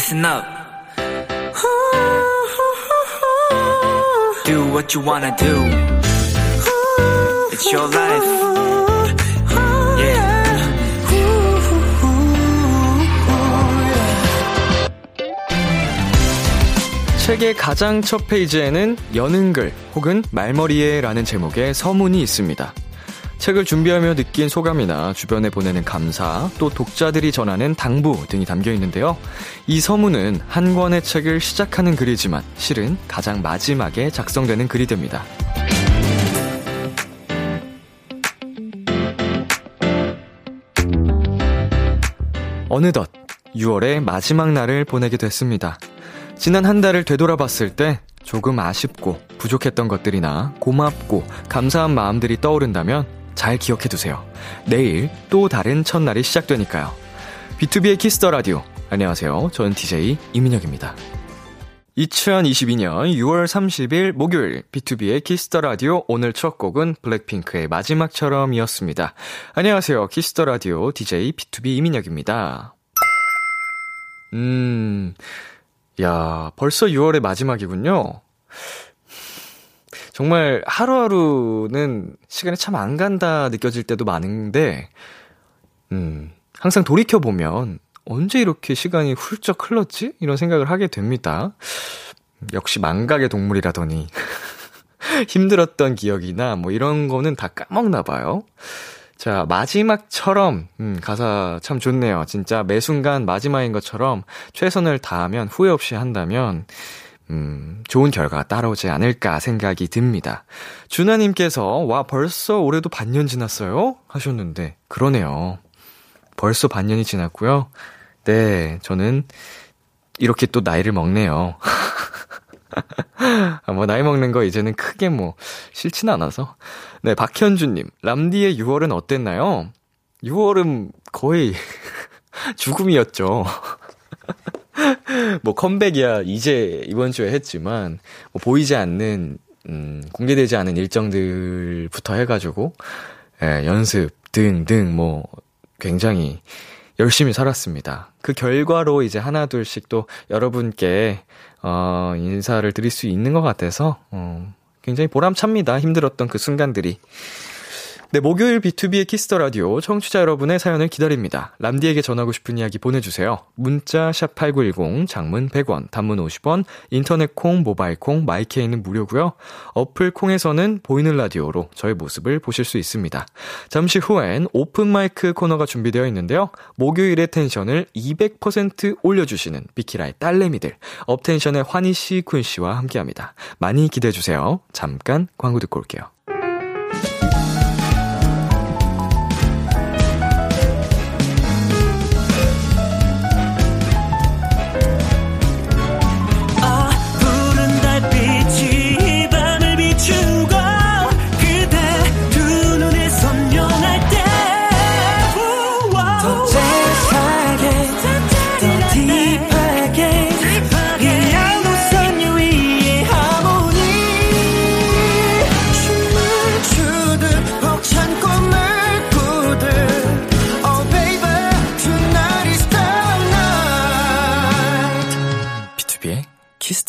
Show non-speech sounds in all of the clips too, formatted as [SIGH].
listen up. Do what you wanna do. It's your life. Yeah. 책의 가장 첫 페이지에는 여는 글 혹은 말머리에 라는 제목의 서문이 있습니다. 책을 준비하며 느낀 소감이나 주변에 보내는 감사, 또 독자들이 전하는 당부 등이 담겨 있는데요. 이 서문은 한 권의 책을 시작하는 글이지만 실은 가장 마지막에 작성되는 글이 됩니다. 어느덧 6월의 마지막 날을 보내게 됐습니다. 지난 한 달을 되돌아봤을 때 조금 아쉽고 부족했던 것들이나 고맙고 감사한 마음들이 떠오른다면 잘 기억해 두세요. 내일 또 다른 첫날이 시작되니까요. B2B의 Kiss the Radio. 안녕하세요. 저는 DJ 이민혁입니다. 2022년 6월 30일 목요일 B2B의 Kiss the Radio 오늘 첫 곡은 블랙핑크의 마지막처럼이었습니다. 안녕하세요. Kiss the Radio DJ B2B 이민혁입니다. 음. 야, 벌써 6월의 마지막이군요. 정말 하루하루는 시간이 참 안 간다 느껴질 때도 많은데, 음, 항상 돌이켜보면 언제 이렇게 시간이 훌쩍 흘렀지? 이런 생각을 하게 됩니다. 역시 망각의 동물이라더니. [LAUGHS] 힘들었던 기억이나 뭐 이런 거는 다 까먹나 봐요. 자, 마지막처럼, 음, 가사 참 좋네요. 진짜 매 순간 마지막인 것처럼 최선을 다하면 후회 없이 한다면, 음, 좋은 결과가 따라오지 않을까 생각이 듭니다. 준하님께서, 와, 벌써 올해도 반년 지났어요? 하셨는데, 그러네요. 벌써 반년이 지났고요. 네, 저는 이렇게 또 나이를 먹네요. [LAUGHS] 아, 뭐, 나이 먹는 거 이제는 크게 뭐, 싫진 않아서. 네, 박현주님, 람디의 6월은 어땠나요? 6월은 거의 [LAUGHS] 죽음이었죠. [LAUGHS] 뭐 컴백이야 이제 이번 주에 했지만 뭐 보이지 않는 음 공개되지 않은 일정들부터 해가지고 예, 연습 등등 뭐 굉장히 열심히 살았습니다. 그 결과로 이제 하나 둘씩 또 여러분께 어 인사를 드릴 수 있는 것 같아서 어 굉장히 보람찹니다. 힘들었던 그 순간들이. 네, 목요일 B2B의 Kiss the Radio 청취자 여러분의 사연을 기다립니다. 람디에게 전하고 싶은 이야기 보내주세요. 문자 샵 #8910 장문 100원, 단문 50원, 인터넷 콩, 모바일 콩, 마이케이는 무료고요. 어플 콩에서는 보이는 라디오로 저의 모습을 보실 수 있습니다. 잠시 후엔 open mic 코너가 준비되어 있는데요. 목요일의 텐션을 200% 올려주시는 비키라의 딸내미들 업텐션의 환희 씨, 쿤 씨와 함께합니다. 많이 기대해 주세요. 잠깐 광고 듣고 올게요.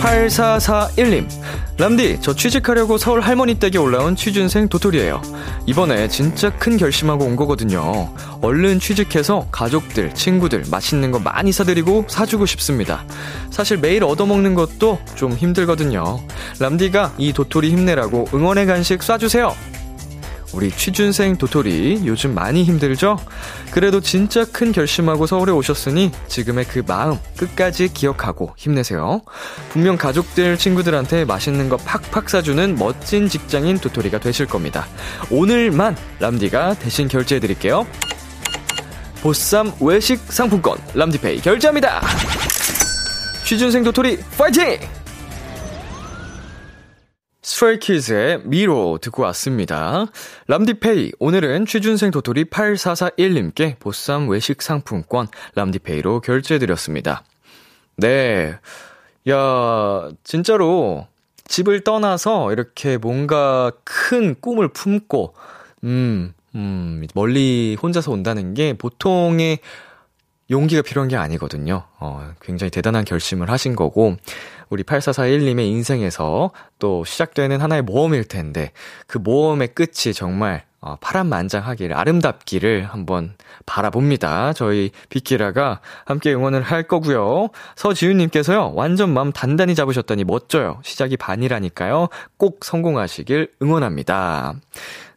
8441님. 람디, 저 취직하려고 서울 할머니 댁에 올라온 취준생 도토리예요. 이번에 진짜 큰 결심하고 온 거거든요. 얼른 취직해서 가족들, 친구들 맛있는 거 많이 사드리고 사주고 싶습니다. 사실 매일 얻어먹는 것도 좀 힘들거든요. 람디가 이 도토리 힘내라고 응원의 간식 쏴주세요. 우리 취준생 도토리 요즘 많이 힘들죠? 그래도 진짜 큰 결심하고 서울에 오셨으니 지금의 그 마음 끝까지 기억하고 힘내세요. 분명 가족들, 친구들한테 맛있는 거 팍팍 사주는 멋진 직장인 도토리가 되실 겁니다. 오늘만 람디가 대신 결제해 드릴게요. 보쌈 외식 상품권 람디페이 결제합니다. 취준생 도토리 파이팅! 스트레이키즈의 미로 듣고 왔습니다. 람디페이, 오늘은 취준생 도토리 8441님께 보쌈 외식 상품권 람디페이로 결제해드렸습니다. 네. 야, 진짜로 집을 떠나서 이렇게 뭔가 큰 꿈을 품고, 음, 음, 멀리 혼자서 온다는 게 보통의 용기가 필요한 게 아니거든요. 어, 굉장히 대단한 결심을 하신 거고, 우리 8441님의 인생에서 또 시작되는 하나의 모험일 텐데, 그 모험의 끝이 정말 어, 파란만장하기를, 아름답기를 한번 바라봅니다. 저희 빅키라가 함께 응원을 할 거고요. 서지윤님께서요, 완전 마음 단단히 잡으셨더니 멋져요. 시작이 반이라니까요. 꼭 성공하시길 응원합니다.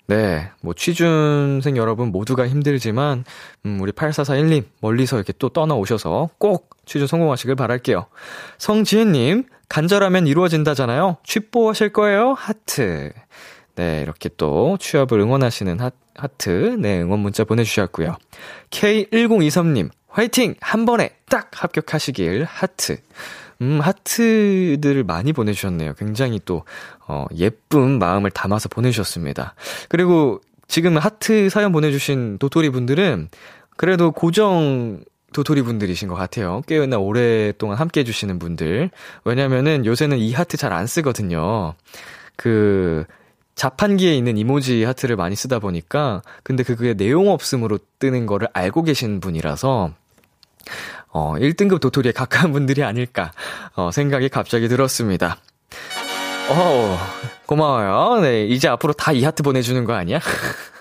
네, 뭐 취준생 여러분 모두가 힘들지만 음, 우리 8441님 멀리서 이렇게 또 떠나 오셔서 꼭 취준 성공하시길 바랄게요. 성지혜님 간절하면 이루어진다잖아요. 취뽀 하실 거예요? 하트. 네, 이렇게 또 취업을 응원하시는 하, 하트, 네, 응원 문자 보내주셨고요. K1023님, 화이팅! 한 번에 딱 합격하시길 하트. 음, 하트들을 많이 보내주셨네요. 굉장히 또, 어, 예쁜 마음을 담아서 보내주셨습니다. 그리고 지금 하트 사연 보내주신 도토리 분들은 그래도 고정 도토리 분들이신 것 같아요. 꽤나 오랫동안 함께 해주시는 분들. 왜냐면은 요새는 이 하트 잘 안 쓰거든요. 그, 자판기에 있는 이모지 하트를 많이 쓰다 보니까, 근데 그게 내용 없음으로 뜨는 거를 알고 계신 분이라서, 어, 1등급 도토리에 가까운 [LAUGHS] 분들이 아닐까, 어, 생각이 갑자기 들었습니다. 어, 고마워요. 네, 이제 앞으로 다 이 하트 보내주는 거 아니야? [LAUGHS]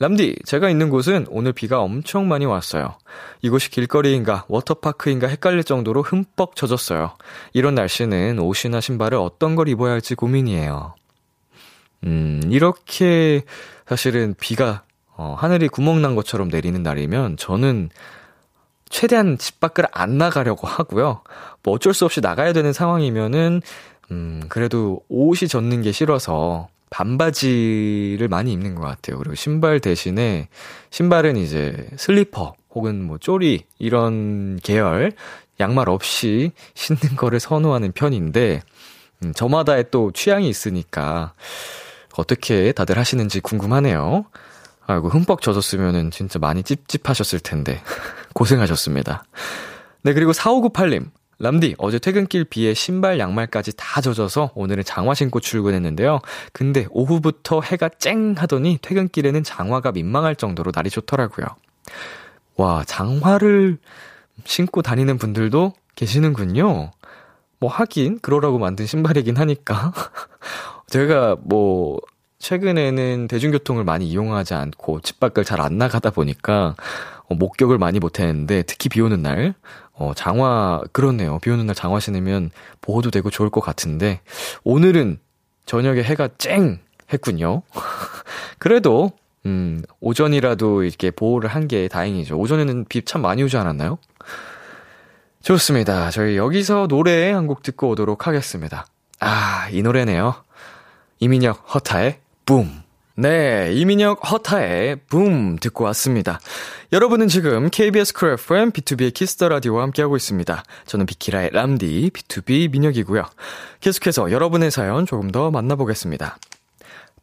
람디, 제가 있는 곳은 오늘 비가 엄청 많이 왔어요. 이곳이 길거리인가 워터파크인가 헷갈릴 정도로 흠뻑 젖었어요. 이런 날씨는 옷이나 신발을 어떤 걸 입어야 할지 고민이에요. 음, 이렇게 사실은 비가 어, 하늘이 구멍 난 것처럼 내리는 날이면 저는 최대한 집 밖을 안 나가려고 하고요. 뭐 어쩔 수 없이 나가야 되는 상황이면은 음, 그래도 옷이 젖는 게 싫어서 반바지를 많이 입는 것 같아요. 그리고 신발 대신에 신발은 이제 슬리퍼 혹은 뭐 쪼리 이런 계열 양말 없이 신는 거를 선호하는 편인데 음, 저마다의 또 취향이 있으니까 어떻게 다들 하시는지 궁금하네요. 아이고 흠뻑 젖었으면은 진짜 많이 찝찝하셨을 텐데 [LAUGHS] 고생하셨습니다. 네 그리고 4598님 람디, 어제 퇴근길 비에 신발 양말까지 다 젖어서 오늘은 장화 신고 출근했는데요. 근데 오후부터 해가 쨍 하더니 퇴근길에는 장화가 민망할 정도로 날이 좋더라고요. 와, 장화를 신고 다니는 분들도 계시는군요. 뭐 하긴 그러라고 만든 신발이긴 하니까. [LAUGHS] 제가 뭐 최근에는 대중교통을 많이 이용하지 않고 집 밖을 잘 안 나가다 보니까 어, 목격을 많이 못 했는데 특히 비 오는 날 어, 장화, 그렇네요. 비 오는 날 장화 신으면 보호도 되고 좋을 것 같은데, 오늘은 저녁에 해가 쨍! 했군요. [LAUGHS] 그래도, 음, 오전이라도 이렇게 보호를 한 게 다행이죠. 오전에는 비 참 많이 오지 않았나요? 좋습니다. 저희 여기서 노래 한 곡 듣고 오도록 하겠습니다. 아, 이 노래네요. 이민혁 허타의 붐. 네, 이민혁 허타의 붐 듣고 왔습니다. 여러분은 지금 KBS 쿨 FM B2B의 Kiss the Radio와 함께하고 있습니다. 저는 비키라의 람디 B2B 민혁이고요. 계속해서 여러분의 사연 조금 더 만나보겠습니다.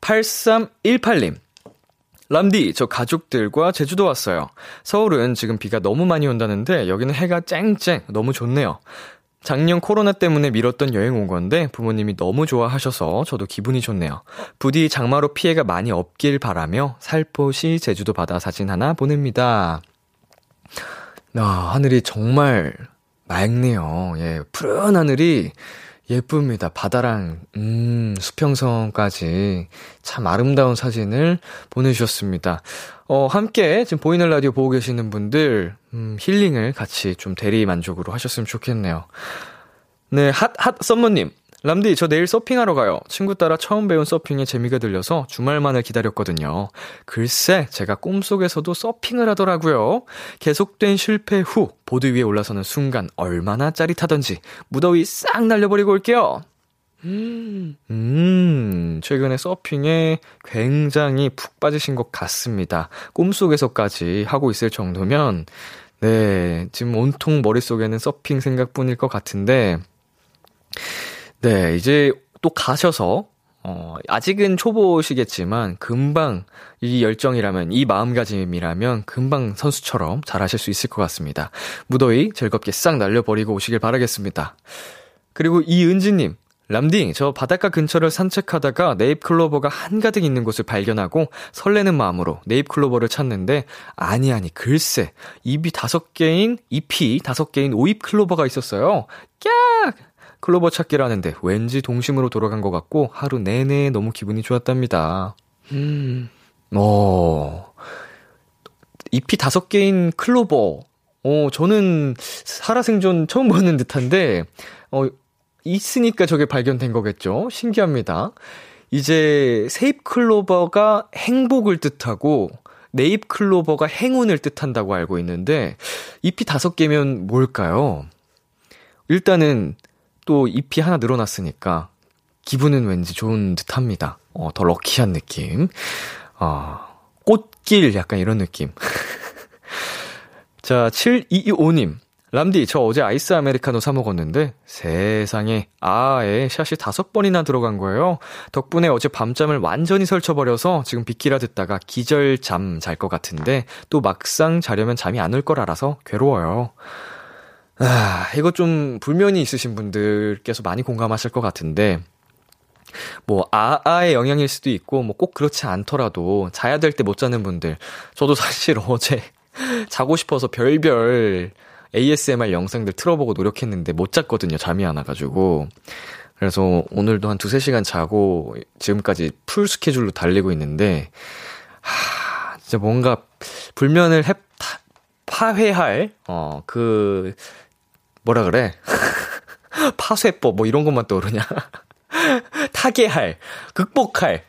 8318님. 람디, 저 가족들과 제주도 왔어요. 서울은 지금 비가 너무 많이 온다는데 여기는 해가 쨍쨍 너무 좋네요. 작년 코로나 때문에 미뤘던 여행 온 건데 부모님이 너무 좋아하셔서 저도 기분이 좋네요. 부디 장마로 피해가 많이 없길 바라며 살포시 제주도 바다 사진 하나 보냅니다. 아, 하늘이 정말 맑네요. 예, 푸른 하늘이 예쁩니다. 바다랑, 음, 수평선까지 참 아름다운 사진을 보내주셨습니다. 어, 함께 지금 보이는 라디오 보고 계시는 분들, 음, 힐링을 같이 좀 대리 만족으로 하셨으면 좋겠네요. 네, 핫, 핫, 썸머님. 람디, 저 내일 서핑하러 가요. 친구 따라 처음 배운 서핑에 재미가 들려서 주말만을 기다렸거든요. 글쎄, 제가 꿈속에서도 서핑을 하더라고요. 계속된 실패 후, 보드 위에 올라서는 순간 얼마나 짜릿하던지, 무더위 싹 날려버리고 올게요. 음, 음, 최근에 서핑에 굉장히 푹 빠지신 것 같습니다. 꿈속에서까지 하고 있을 정도면, 네, 지금 온통 머릿속에는 서핑 생각뿐일 것 같은데, 네, 이제 또 가셔서, 어, 아직은 초보시겠지만, 금방 이 열정이라면, 이 마음가짐이라면, 금방 선수처럼 잘 하실 수 있을 것 같습니다. 무더위 즐겁게 싹 날려버리고 오시길 바라겠습니다. 그리고 이은지님, 람디, 저 바닷가 근처를 산책하다가 네잎 클로버가 한가득 있는 곳을 발견하고 설레는 마음으로 네잎 클로버를 찾는데 아니 아니 글쎄 잎이 다섯 개인 잎이 다섯 개인 오잎 클로버가 있었어요. 깍! 클로버 찾기를 하는데 왠지 동심으로 돌아간 것 같고 하루 내내 너무 기분이 좋았답니다. 음, 어, 잎이 다섯 개인 클로버. 어, 저는 살아생전 처음 보는 듯한데, 어, 있으니까 저게 발견된 거겠죠? 신기합니다. 이제 세잎 클로버가 행복을 뜻하고 네잎 클로버가 행운을 뜻한다고 알고 있는데 잎이 다섯 개면 뭘까요? 일단은 또 잎이 하나 늘어났으니까 기분은 왠지 좋은 듯 합니다. 어, 더 럭키한 느낌. 어, 꽃길 약간 이런 느낌. [LAUGHS] 자, 7225님. 람디, 저 어제 아이스 아메리카노 사 먹었는데 세상에 아에 샷이 다섯 번이나 들어간 거예요. 덕분에 어제 밤잠을 완전히 설쳐버려서 지금 빗기라 듣다가 기절 잠 잘 것 같은데 또 막상 자려면 잠이 안 올 걸 알아서 괴로워요. 아, 이거 좀 불면이 있으신 분들께서 많이 공감하실 것 같은데 뭐 아아의 영향일 수도 있고 뭐 꼭 그렇지 않더라도 자야 될 때 못 자는 분들 저도 사실 [LAUGHS] 어제 자고 싶어서 별별 ASMR 영상들 틀어보고 노력했는데 못 잤거든요. 잠이 안 와가지고. 그래서 오늘도 한 두세 시간 자고 지금까지 풀 스케줄로 달리고 있는데, 하, 진짜 뭔가 불면을 해, 타, 파회할, 어, 그, 뭐라 그래? [LAUGHS] 파쇄법, 뭐 이런 것만 떠오르냐? [LAUGHS] 타개할, 극복할.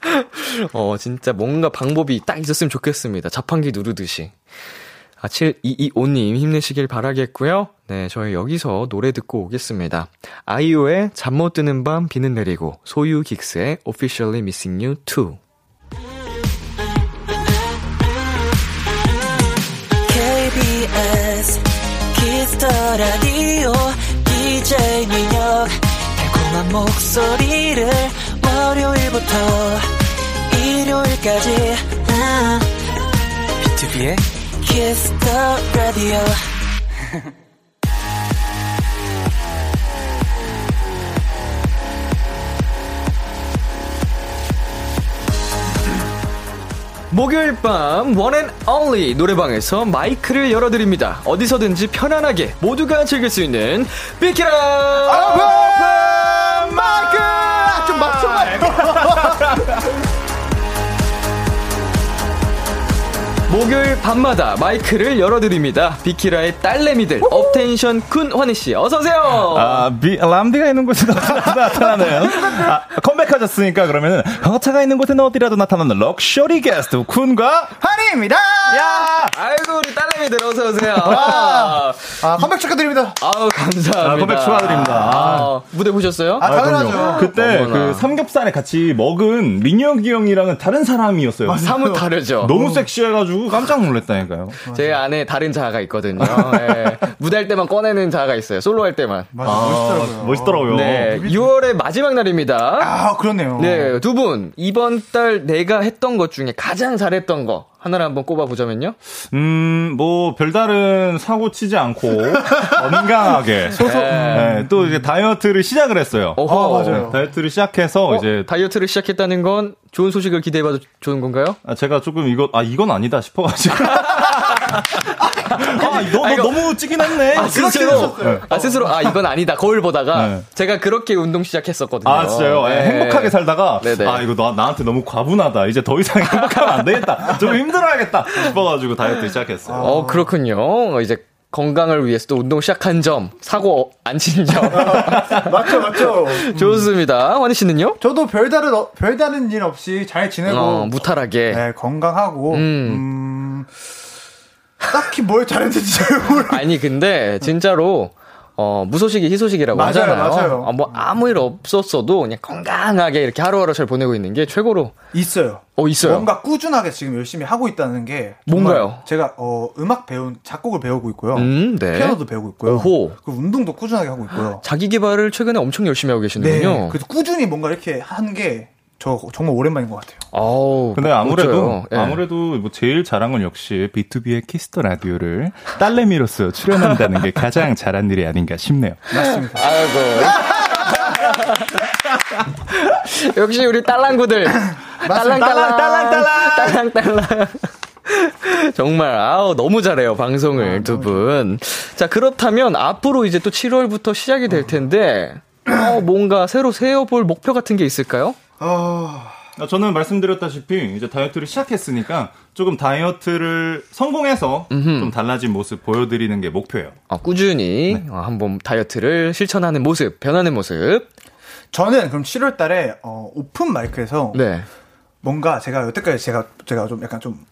[LAUGHS] 어, 진짜 뭔가 방법이 딱 있었으면 좋겠습니다. 자판기 누르듯이. 아, 7225님 힘내시길 바라겠고요. 네, 저희 여기서 노래 듣고 오겠습니다. 아이유의 잠 못 드는 밤 비는 내리고 소유 긱스의 Officially Missing You 2. KBS Kiss the Radio DJ 민혁 달콤한 목소리를 월요일부터 일요일까지 비투비의 Kiss the 라디오 목요일 밤 one and only 노래방에서 마이크를 열어드립니다. 어디서든지 편안하게 모두가 즐길 수 있는 비키라 오픈 마이크 좀맞 목요일 밤마다 마이크를 열어드립니다. 비키라의 딸내미들 업텐션 쿤 환희 씨 어서 오세요. 아, 비, 람디가 있는 곳에 [LAUGHS] 나타나는 아, 컴백하셨으니까 그러면은 허타가 있는 곳에는 어디라도 나타나는 럭셔리 게스트 쿤과 환희입니다 야 아이고 우리 딸내미들 어서 오세요. 아, 아, 컴백 축하드립니다. 아우 감사합니다. 아, 컴백 축하드립니다. 아, 무대 보셨어요? 아, 당연하죠. 그럼요. 그때 어머나. 그 삼겹살에 같이 먹은 민혁이 형이랑은 다른 사람이었어요 사뭇 다르죠. 너무 섹시해가지고 깜짝 놀랐다니까요 제 안에 다른 자아가 있거든요. 예. 무대할 때만 꺼내는 자아가 있어요. 솔로 할 때만. 맞아, 멋있더라고요. 멋있더라고요 네, 6월의 마지막 날입니다. 아, 그렇네요. 네, 두 분, 이번 달 내가 했던 것 중에 가장 잘했던 거, 하나를 한번 꼽아보자면요? 음, 뭐, 별다른 사고 치지 않고, [LAUGHS] 건강하게. 네, 또 이제 다이어트를 시작을 했어요. 어허. 아, 맞아요. 다이어트를 시작해서 어, 이제 다이어트를 시작했다는 건 좋은 소식을 기대해봐도 좋은 건가요? 아, 제가 조금 이거, 아, 이건 아니다 싶어가지고. [LAUGHS] 아, 너, 너 너무 찌긴 했네. 아, 스스로, 하셨어요. 아, 스스로, 아, 이건 아니다. 거울 보다가 네. 제가 그렇게 운동 시작했었거든요. 아, 진짜요? 예, 네. 행복하게 살다가, 네네. 아, 이거 나, 나한테 너무 과분하다. 이제 더 이상 [LAUGHS] 행복하면 안 되겠다. 좀 힘들어야겠다. 싶어가지고 다이어트 시작했어요. 어, 그렇군요. 이제 건강을 위해서 또 운동 시작한 점, 사고 안 친 점. [LAUGHS] 맞죠, 맞죠. 좋습니다. 환희 씨는요? 저도 별다른, 어- 별다른 일 없이 잘 지내고. 어, 무탈하게. 네, 건강하고. 음. 음. 딱히 뭘 잘했는지 잘 모르 [LAUGHS] 아니, 근데, 진짜로, 어, 무소식이 희소식이라고 맞아요, 하잖아요. 맞아요. 아, 뭐, 아무 일 없었어도 그냥 건강하게 이렇게 하루하루 잘 보내고 있는 게 최고로, 있어요. 어, 있어요. 뭔가 꾸준하게 지금 열심히 하고 있다는 게. 뭔가요? 제가, 어, 음악 배운, 작곡을 배우고 있고요. 음, 네. 피아노도 배우고 있고요. 오호. 그 운동도 꾸준하게 하고 있고요. 자기 개발을 최근에 엄청 열심히 하고 네. 계시는군요. 그래서 꾸준히 뭔가 이렇게 하는 게, 저 정말 오랜만인 것 같아요. 아우. 근데 아무래도. 예. 아무래도 뭐 제일 잘한 역시 비투비의 키스 더 라디오를 딸내미로서 출연한다는 게 가장 잘한 일이 아닌가 싶네요. 맞습니다. 아이고. 역시 우리 딸랑구들. 딸랑딸랑. 딸랑딸랑. 딸랑딸랑. 정말 아우 너무 잘해요 방송을 두 분. 자 그렇다면 앞으로 이제 또 7월부터 시작이 될 텐데 어, 뭔가 새로 세워볼 목표 같은 게 있을까요? 어, 아, 저는 말씀드렸다시피 이제 다이어트를 시작했으니까 조금 다이어트를 성공해서 좀 달라진 모습 보여드리는 게 목표예요. 어, 꾸준히 어, 한번 다이어트를 실천하는 모습, 변하는 모습. 저는 그럼 7월 달에, 어, 오픈 마이크에서. 네. 뭔가 제가 여태까지 제가, 제가 좀 약간 좀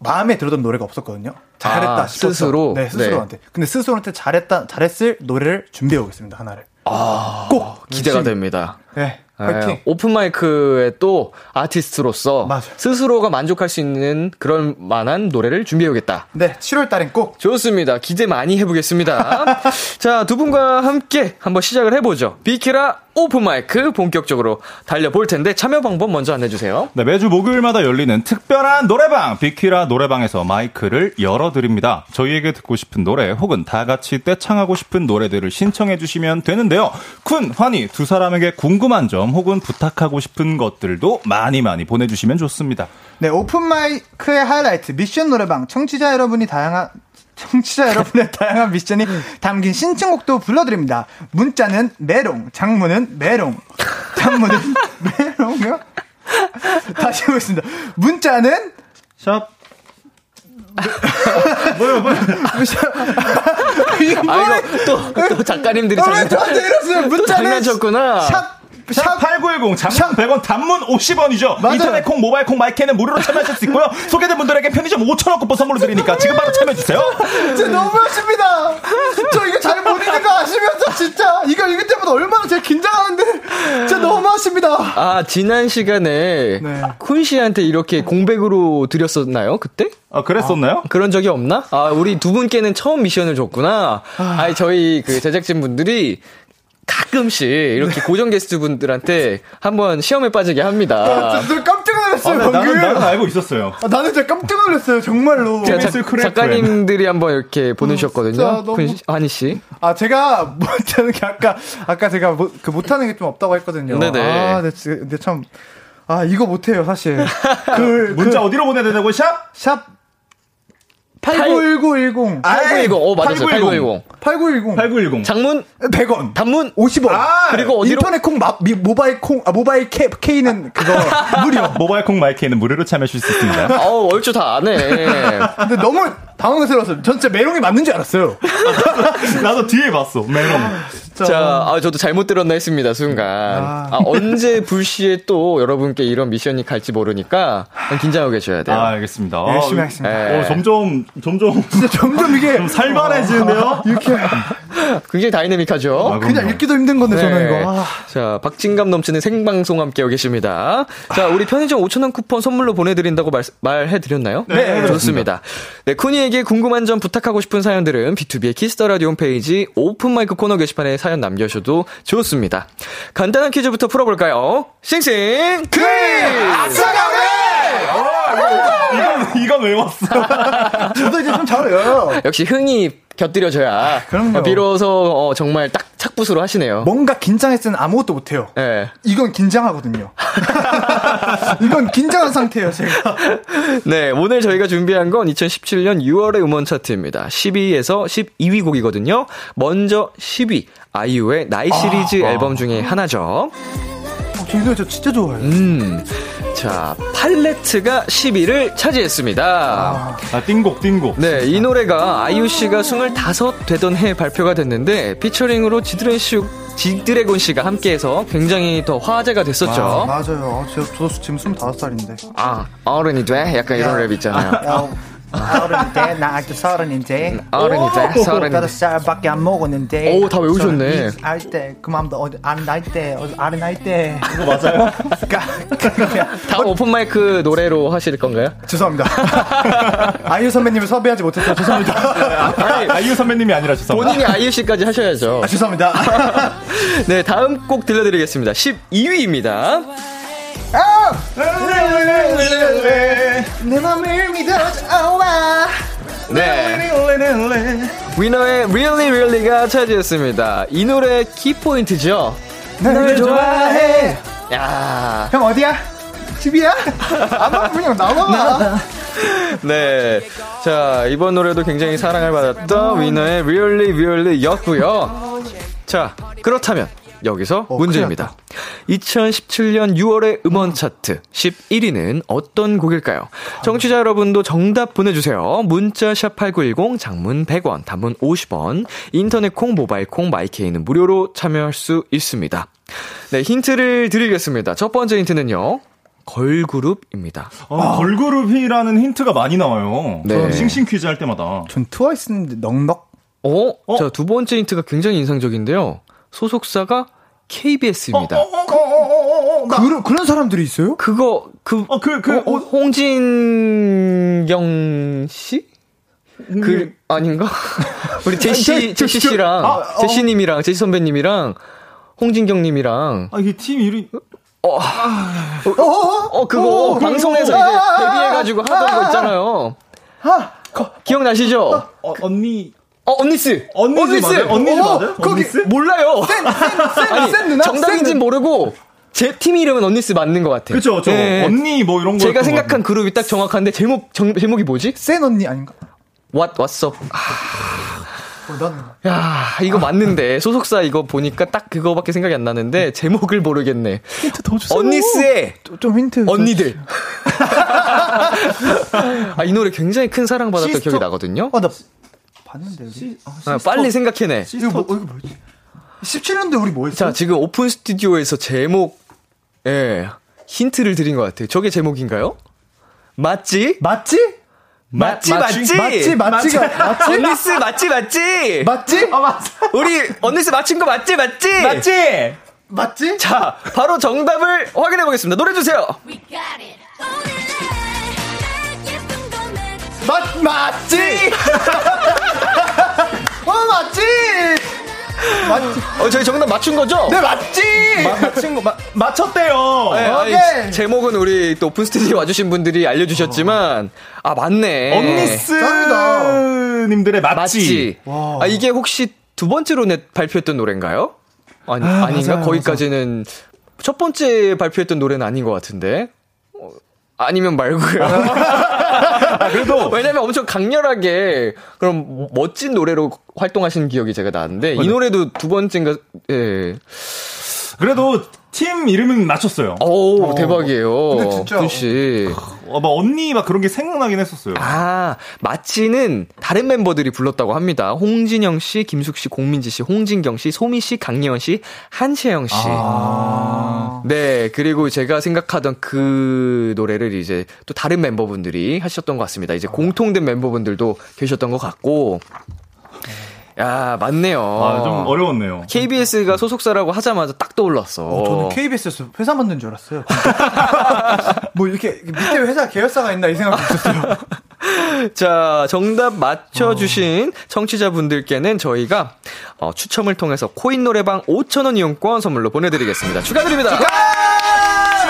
마음에 들었던 노래가 없었거든요. 잘했다 아, 싶었어. 스스로? 네, 스스로한테. 근데 스스로한테 잘했다, 잘했을 노래를 준비해 오겠습니다, 하나를. 아, 꼭! 기대가 열심히. 됩니다. 네, 화이팅! 예, 오픈 마이크에 또 아티스트로서 맞아요. 스스로가 만족할 수 있는 그런 만한 노래를 준비해오겠다. 네, 7월 달엔 꼭 좋습니다. 기대 많이 해보겠습니다. [LAUGHS] 자, 두 분과 함께 한번 시작을 해보죠. 비키라 오픈마이크 본격적으로 달려볼 텐데 참여 방법 먼저 안내주세요. 네, 매주 목요일마다 열리는 특별한 노래방 비키라 노래방에서 마이크를 열어드립니다. 저희에게 듣고 싶은 노래 혹은 다 같이 떼창하고 싶은 노래들을 신청해 주시면 되는데요. 쿤, 환희 두 사람에게 궁금한 점 혹은 부탁하고 싶은 것들도 많이 많이 보내주시면 좋습니다. 네, 오픈마이크의 하이라이트, 미션 노래방, 청취자 여러분이 다양한, 청취자 여러분의 [LAUGHS] 다양한 미션이 담긴 신청곡도 불러드립니다. 문자는 메롱, 장문은 메롱, 장문은 [LAUGHS] 메롱이요? 다시 해보겠습니다. 문자는 샵 아, 이거 또, 또 작가님들이 아, 왜 장난, 장난 쳤구나. 샵, 샵8910 장문 100원 단문 50원이죠. 맞아요. 인터넷 콩 모바일 콩 마이크는 무료로 참여하실 수 있고요. [LAUGHS] 소개된 분들에게 편의점 5,000원 쿠폰 선물로 드리니까 지금 바로 참여해 주세요. [LAUGHS] 진짜 너무하십니다. 저 이거 잘 못 읽는 거 아시면서 진짜 이거 읽을 때마다 얼마나 제가 긴장하는데 진짜 너무하십니다. 아, 지난 시간에 네. 쿤 씨한테 이렇게 공백으로 드렸었나요? 그때? 아, 그랬었나요? 그런 적이 없나? 아, 우리 두 분께는 처음 미션을 줬구나. 아, 저희 그 제작진 분들이 가끔씩 이렇게 고정 게스트 분들한테 한번 시험에 빠지게 합니다. 저 깜짝 아, 놀랐어요 네, 방금. 나는, 나는 알고 있었어요. 아, 나는 진짜 깜짝 놀랐어요 정말로. 제가 작, 크래프트. 작가님들이 한번 이렇게 진짜 보내주셨거든요. 너무- 쿤 씨, 환희 씨. 아 제가 못하는 게 아까 아까 제가 못, 그 못하는 게 좀 없다고 했거든요. 네네. 아, 근데, 참. 아 이거 못해요 사실. [LAUGHS] 그 문자 그 어디로 보내야 되냐고 샵? 샵 891910 8910. 어, 맞았어요. 8910. 8910. 8910 8910. 장문, 100원. 단문, 50원. 아, 그리고 어디로? 인터넷 콩, 마, 미, 모바일 콩, 아, 모바일 K, K는 그거 [LAUGHS] 무료. 모바일 콩 마이크에는 무료로 참여하실 수 있습니다. 어우, 얼추 다 아네. 근데 너무 당황스러웠어요. 전 진짜 메롱이 맞는 줄 알았어요. [LAUGHS] 나도 뒤에 봤어. 메롱. 자, 아, 저도 잘못 들었나 했습니다, 순간. 아. 아, 언제 불시에 또 여러분께 이런 미션이 갈지 모르니까 긴장하고 계셔야 돼요. 아, 알겠습니다. 아, 열심히 하겠습니다. 예. 어, 점점, 점점, 진짜 점점 이게 좀 살만해지는데요? 이렇게 굉장히 다이내믹하죠? 아, 그냥 읽기도 힘든 건데 저는 네. 이거. 아. 자, 박진감 넘치는 생방송 함께하고 계십니다. 자, 우리 편의점 5,000원 쿠폰 선물로 보내드린다고 말, 말해드렸나요? 네, 좋습니다. 네, 쿤 환희에게 궁금한 점 부탁하고 싶은 사연들은 비투비의 키스 더 라디오 홈페이지 오픈 마이크 코너 게시판에 사연 남겨주셔도 좋습니다. 간단한 퀴즈부터 풀어볼까요? 싱싱 퀴즈! 이건, 이건 왜 왔어? [LAUGHS] 저도 이제 좀 잘해요. 역시 흥이 곁들여져야 그럼요. 비로소 어, 정말 딱 착붙으로 하시네요. 뭔가 긴장했을 때는 아무것도 못해요. 예. 이건 긴장하거든요. [LAUGHS] 이건 긴장한 상태예요, 제가. 네, 오늘 저희가 준비한 건 2017년 6월의 음원 차트입니다. 10위에서 12위 곡이거든요. 먼저 10위, 아이유의 나이 시리즈 앨범 중에 하나죠. 어, 저 이거 저 진짜 좋아해요. 음. 자, 팔레트가 10위를 차지했습니다. 아, 띵곡, 띵곡. 네, 이 노래가 아이유 씨가 25 되던 해 발표가 됐는데 피처링으로 지드래곤 씨, 지드래곤 씨가 함께해서 굉장히 더 화제가 됐었죠. 아, 맞아요. 저, 저도 지금 25살인데. 아, 어른이 돼? 약간 이런 랩 있잖아요. 어른인데 나 아직도 서른인데? 서른이 다섯 돼? 살밖에 안 먹었는데 오, 다 외우셨네. 알때 그만도 어디 안날때 아래 날때 그거 맞아요? [LAUGHS] 다음 오픈 마이크 노래로 하실 건가요? 죄송합니다 [LAUGHS] 아이유 선배님을 섭외하지 못해서 죄송합니다 아니, 아이유 선배님이 아니라 죄송합니다. 본인이 아이유 씨까지 하셔야죠. 아, 죄송합니다 [LAUGHS] 네, 다음 곡 들려드리겠습니다. 12위입니다. 내 맘을 믿어줘와 네. 위너의 Really Really가 차지했습니다. 이 노래 키포인트죠? 널 좋아해 야 형 어디야? 집이야? 아마 그냥 나와 네. 자, 이번 노래도 굉장히 사랑을 받았던 위너의 Really Really 였고요. 자, 그렇다면 여기서 어, 문제입니다. 2017년 6월의 음원 차트 11위는 어떤 곡일까요? 정취자 여러분도 정답 보내주세요. 문자 샵8910 장문 100원, 단문 50원, 인터넷 콩, 모바일 콩, 마이케이는 무료로 참여할 수 있습니다. 네, 힌트를 드리겠습니다. 첫 번째 힌트는요. 걸그룹입니다. 어, 걸그룹이라는 힌트가 많이 나와요. 네. 네. 싱싱 퀴즈 할 때마다. 전 트와이스인데 넉넉 어? 어? 자, 두 번째 힌트가 굉장히 인상적인데요. 소속사가 KBS입니다. 어, 어, 어, 어, 어, 나- 그런, 그런 사람들이 있어요? 그거, 그, 어, 그, 그, 어, 어, 홍진경 씨? 그, 아닌가? 우리 제시, 제시 씨랑, 아, 어. 제시 님이랑, 제시 선배님이랑, 홍진경 님이랑, 아, 이게 팀 이름, 어, 그거, 방송에서 이제 데뷔해가지고 하던 거 있잖아요. 거- 기억나시죠? 어, 언니. 어, 언니스! 언니스 맞아요? 언니스 어, 맞아요? 거기 언니스? 몰라요. 아니, 센 누나? 정답인진 센 누- 모르고 제 팀 이름은 언니스 맞는 것 같아요. 그쵸, 저 네. 언니 뭐 이런 거. 제가 생각한 그룹이 딱 정확한데 제목 정- 제목이 뭐지? 센 언니 아닌가? What What's Up? 아, 어, 난야 이거 맞는데 소속사 이거 보니까 딱 그거밖에 생각이 안 나는데 제목을 모르겠네. 힌트 더 주세요. 언니스의 좀- 좀 힌트. 언니들. [LAUGHS] 아 이 노래 굉장히 큰 사랑받았던 시스터- 기억이 나거든요. 어, 나 봤는데, 우리. 아, 빨리 생각해내. 이거 뭐, 이거 뭐지? 17년도에 우리 뭐 했어? 자 지금 오픈 스튜디오에서 제목 예 힌트를 드린 것 같아요. 저게 제목인가요? 맞지? 맞지? 맞지 맞지? 맞지 맞지? 맞지가, 맞지? 언니스 맞지 맞지 맞지? 어, 맞 우리 언니스 맞힌 거 맞지 맞지 맞지? 맞지? 자 바로 정답을 확인해 보겠습니다 노래 주세요 맞, 맞지? [LAUGHS] 어, 맞지? 맞지? 어 저희 정답 맞춘 거죠? 네, 맞지? 맞힌 거, 마, 맞췄대요. 네, 아니, 오케이. 제목은 우리 또 오픈 스튜디오 와주신 분들이 알려주셨지만 아 맞네 언니스님들의 맞지. 맞지 아 이게 혹시 두 번째로 net 발표했던 노래인가요? 아니 아, 닌가 맞아요, 거기까지는 첫 번째 발표했던 노래는 아닌 것 같은데 어, 아니면 말고요. 아, 그래도. [LAUGHS] 왜냐면 엄청 강렬하게 그럼 멋진 노래로 활동하신 기억이 제가 나는데 이 맞아요. 노래도 두 번째인가 예. 그래도 팀 이름은 맞췄어요. 오 대박이에요. 근데 진짜- 군 씨. 어, 막 언니 막 그런 게 생각나긴 했었어요. 아, 마치는 다른 멤버들이 불렀다고 합니다. 홍진영 씨, 김숙 씨, 공민지 씨, 홍진경 씨, 소미 씨, 강예원 씨, 한채영 씨. 네, 그리고 제가 생각하던 그 노래를 이제 또 다른 멤버분들이 하셨던 것 같습니다. 이제 공통된 멤버분들도 계셨던 것 같고. 야, 맞네요. 아, 좀 어려웠네요. KBS가 소속사라고 하자마자 딱 떠올랐어. 저는 KBS에서 회사 만든 줄 알았어요. [LAUGHS] 뭐 이렇게 밑에 회사 계열사가 있나 이 생각도 있었어요. [LAUGHS] 자, 정답 맞춰주신 청취자분들께는 저희가 어, 추첨을 통해서 코인 노래방 5,000원 이용권 선물로 보내드리겠습니다. 축하드립니다.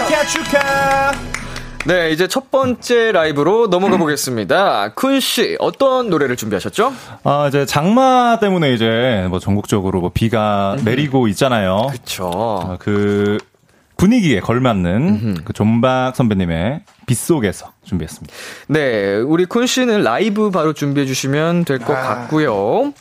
축하, 축하! 네, 이제 첫 번째 라이브로 넘어가 [CLEARS THROAT] 보겠습니다. 쿤 씨, 어떤 노래를 준비하셨죠? 아, 이제 장마 때문에 이제 뭐 전국적으로 뭐 비가 내리고 있잖아요. 그쵸. 아, 그 분위기에 걸맞는 그 존박 선배님의 빗속에서 준비했습니다. 네, 우리 쿤 씨는 라이브 바로 준비해 주시면 될것 아. 같고요.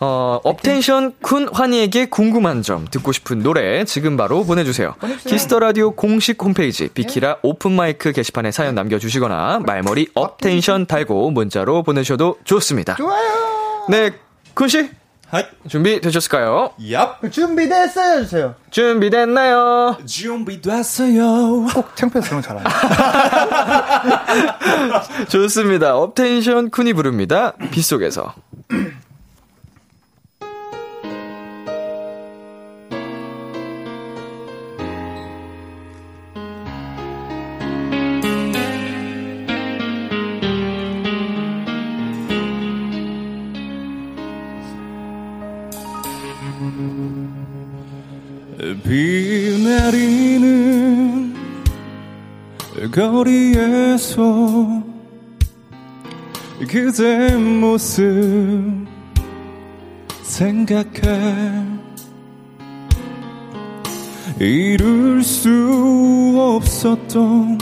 어, 업텐션 쿤 환희에게 궁금한 점, 듣고 싶은 노래 지금 바로 보내주세요. 키스 더 라디오 공식 홈페이지 비키라 오픈 마이크 게시판에 사연 남겨주시거나 말머리 업텐션 달고 문자로 보내셔도 좋습니다. 좋아요. 네, 쿤 씨. Hi. 준비 되셨을까요? 얍. 준비됐어요 해주세요. 준비됐나요? 준비됐어요. 꼭 창피해서 그런 거 잘하네. [LAUGHS] 좋습니다. 업텐션 쿤이 부릅니다. 빗속에서. 거리에서 그대 모습 생각해 이룰 수 없었던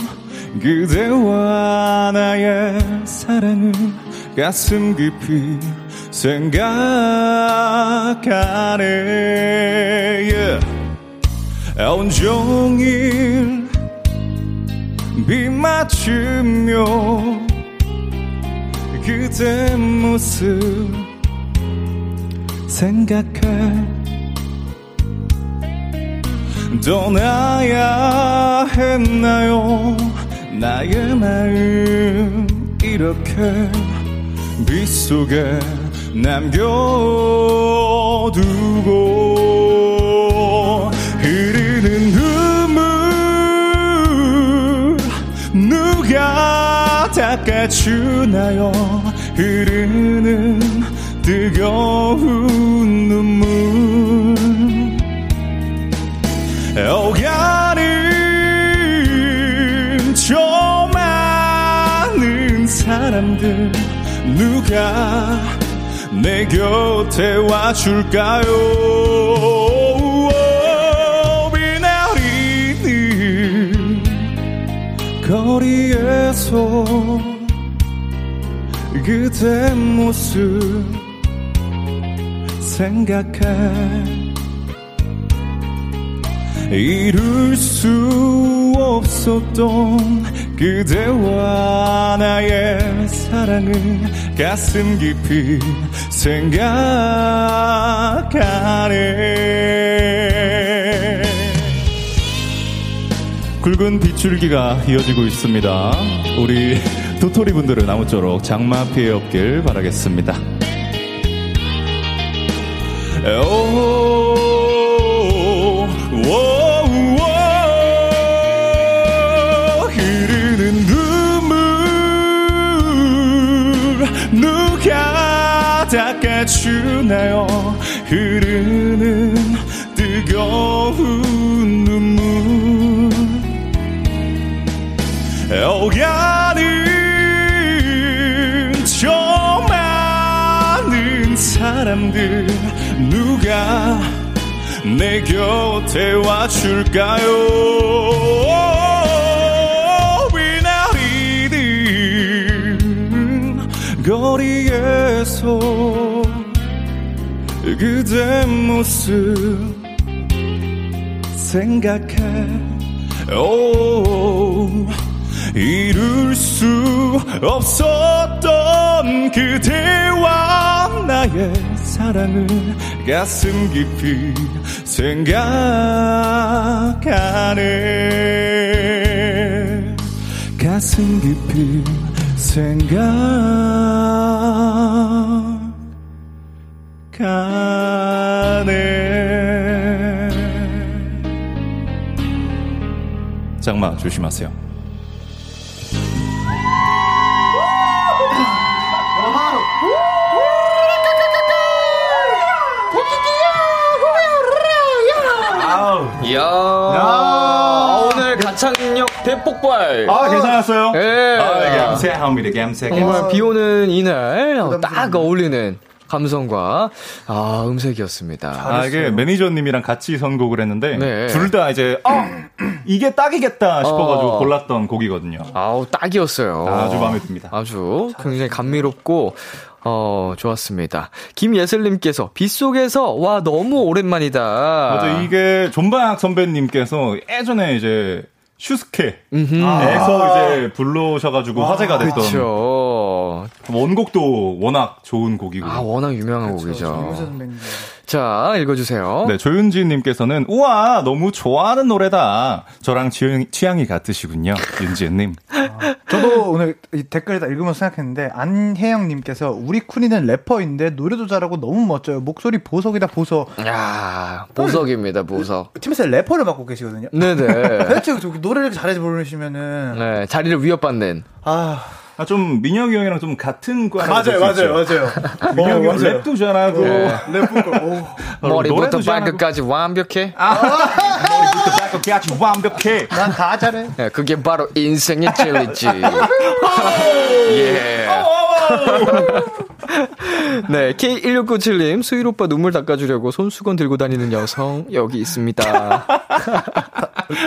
그대와 나의 사랑을 가슴 깊이 생각하네 yeah. 온종일 비 맞추며 그대 모습 생각해. 떠나야 했나요? 나의 마음 이렇게 빗속에 남겨두고 누가 닦아주나요? 흐르는 뜨거운 눈물. 오가는 저 많은 사람들 누가 내 곁에 와줄까요 거리에서 그대 모습 생각해. 이룰 수 없었던 그대와 나의 사랑을 가슴 깊이 생각하네 굵은 빗줄기가 이어지고 있습니다. 우리 [LAUGHS] 도토리 분들은 아무쪼록 장마 피해 없길 바라겠습니다. 오, 오, 오, 흐르는 눈물 누가 닦아주나요 흐르는 뜨거운 오가는 저 많은 사람들 누가 내 곁에 와줄까요? 비 내리는 거리에서 그대 모습 생각해. 오 이룰 수 없었던 그대와 나의 사랑을 가슴 깊이 생각하네 가슴 깊이 생각하네 장마 조심하세요. 대폭발. 아, 괜찮았어요? 예. 아, 감사합니다. 감사, 정말 감사. 비 오는 이날 딱 어울리는 감성과 아, 음색이었습니다. 아, 이게 매니저님이랑 같이 선곡을 했는데 네. 둘다 이제 어, 이게 딱이겠다 싶어가지고 어. 골랐던 곡이거든요. 아우, 딱이었어요. 아주 마음에 듭니다. 아주 굉장히 감미롭고 어, 좋았습니다. 김예슬님께서 빗속에서 와 너무 오랜만이다. 맞아 이게 존박 선배님께서 예전에 이제 슈스케에서 이제 불러오셔가지고 화제가 됐던 그 렇죠. 원곡도 워낙 좋은 곡이고. 아 워낙 유명한 김우서 곡이죠. 선배님. 자 읽어주세요. 네, 조윤지님께서는 우와 너무 좋아하는 노래다. 저랑 취향, 취향이 같으시군요, 윤지은님. [LAUGHS] 저도 오늘 이 댓글에다 읽으면서 생각했는데 안혜영님께서 우리 쿤이는 래퍼인데 노래도 잘하고 너무 멋져요. 목소리 보석이다 보석. 야 보석입니다 보석. 팀에서 래퍼를 맡고 계시거든요. 네네. [LAUGHS] 대체 저기 노래를 잘해 부르시면은 네 자리를 위협받는. 아 아, 좀 민혁이 형이랑 좀 같은 과 맞아요 맞아요 맞아요. 민혁이 형 어, 맞아요. 랩도 잘하고 래퍼가 오. 머리부터. 발끝까지 완벽해. 머 발끝까지 아주 완벽해. 난 다 잘해. 네, 그게 바로 인생의 진리지. [LAUGHS] 예. 네, K1697님, 수일 오빠 눈물 닦아주려고 손수건 들고 다니는 여성, 여기 있습니다. [LAUGHS]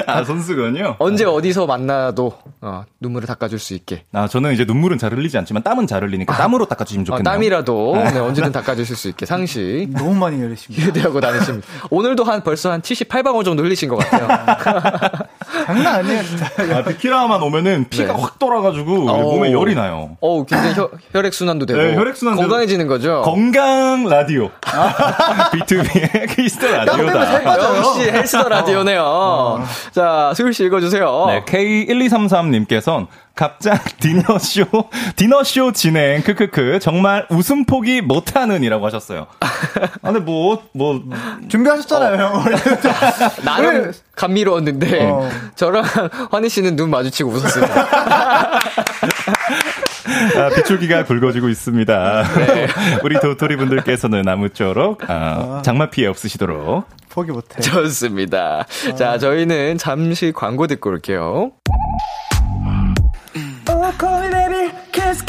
아 선수건요? 언제 어디서 만나도, 어, 눈물을 닦아줄 수 있게. 아 저는 이제 눈물은 잘 흘리지 않지만 땀은 잘 흘리니까 땀으로 닦아주시면 어, 좋겠네요. 땀이라도, 네, 언제든 닦아주실 수 있게 상시. 너무 많이 열리십니다. 휴대하고 [LAUGHS] 다니십니다. 오늘도 한, 벌써 한 78방울 정도 흘리신 것 같아요. [LAUGHS] 장난 아니에요 진짜. 아, 비키라만 오면은 피가 네. 확 돌아가지고 어. 몸에 열이 나요. 어우, 굉장히 혈, 혈액순환도 되고. 네, 혈액순환 건강해지는 거죠. 건강 라디오. [LAUGHS] B2B의 크리스터 라디오다. 역시 헬스더 라디오네요. 자, 수율 씨 읽어주세요. 네, K1233님께서는 갑작 [LAUGHS] 디너쇼, 디너쇼 진행, 크크크, 정말 웃음 포기 못하는 이라고 하셨어요. 아, 근데 뭐, 뭐, 준비하셨잖아요 [LAUGHS] 형. 나는 감미로웠는데 어. 저랑 [LAUGHS] 환희 씨는 눈 마주치고 웃었습니다. 아, 비출기가 굵어지고 있습니다. 우리 도토리 분들께서는 아무쪼록, 아, 장마 피해 없으시도록. 포기 못해. 좋습니다. 자, 저희는 잠시 광고 듣고 올게요.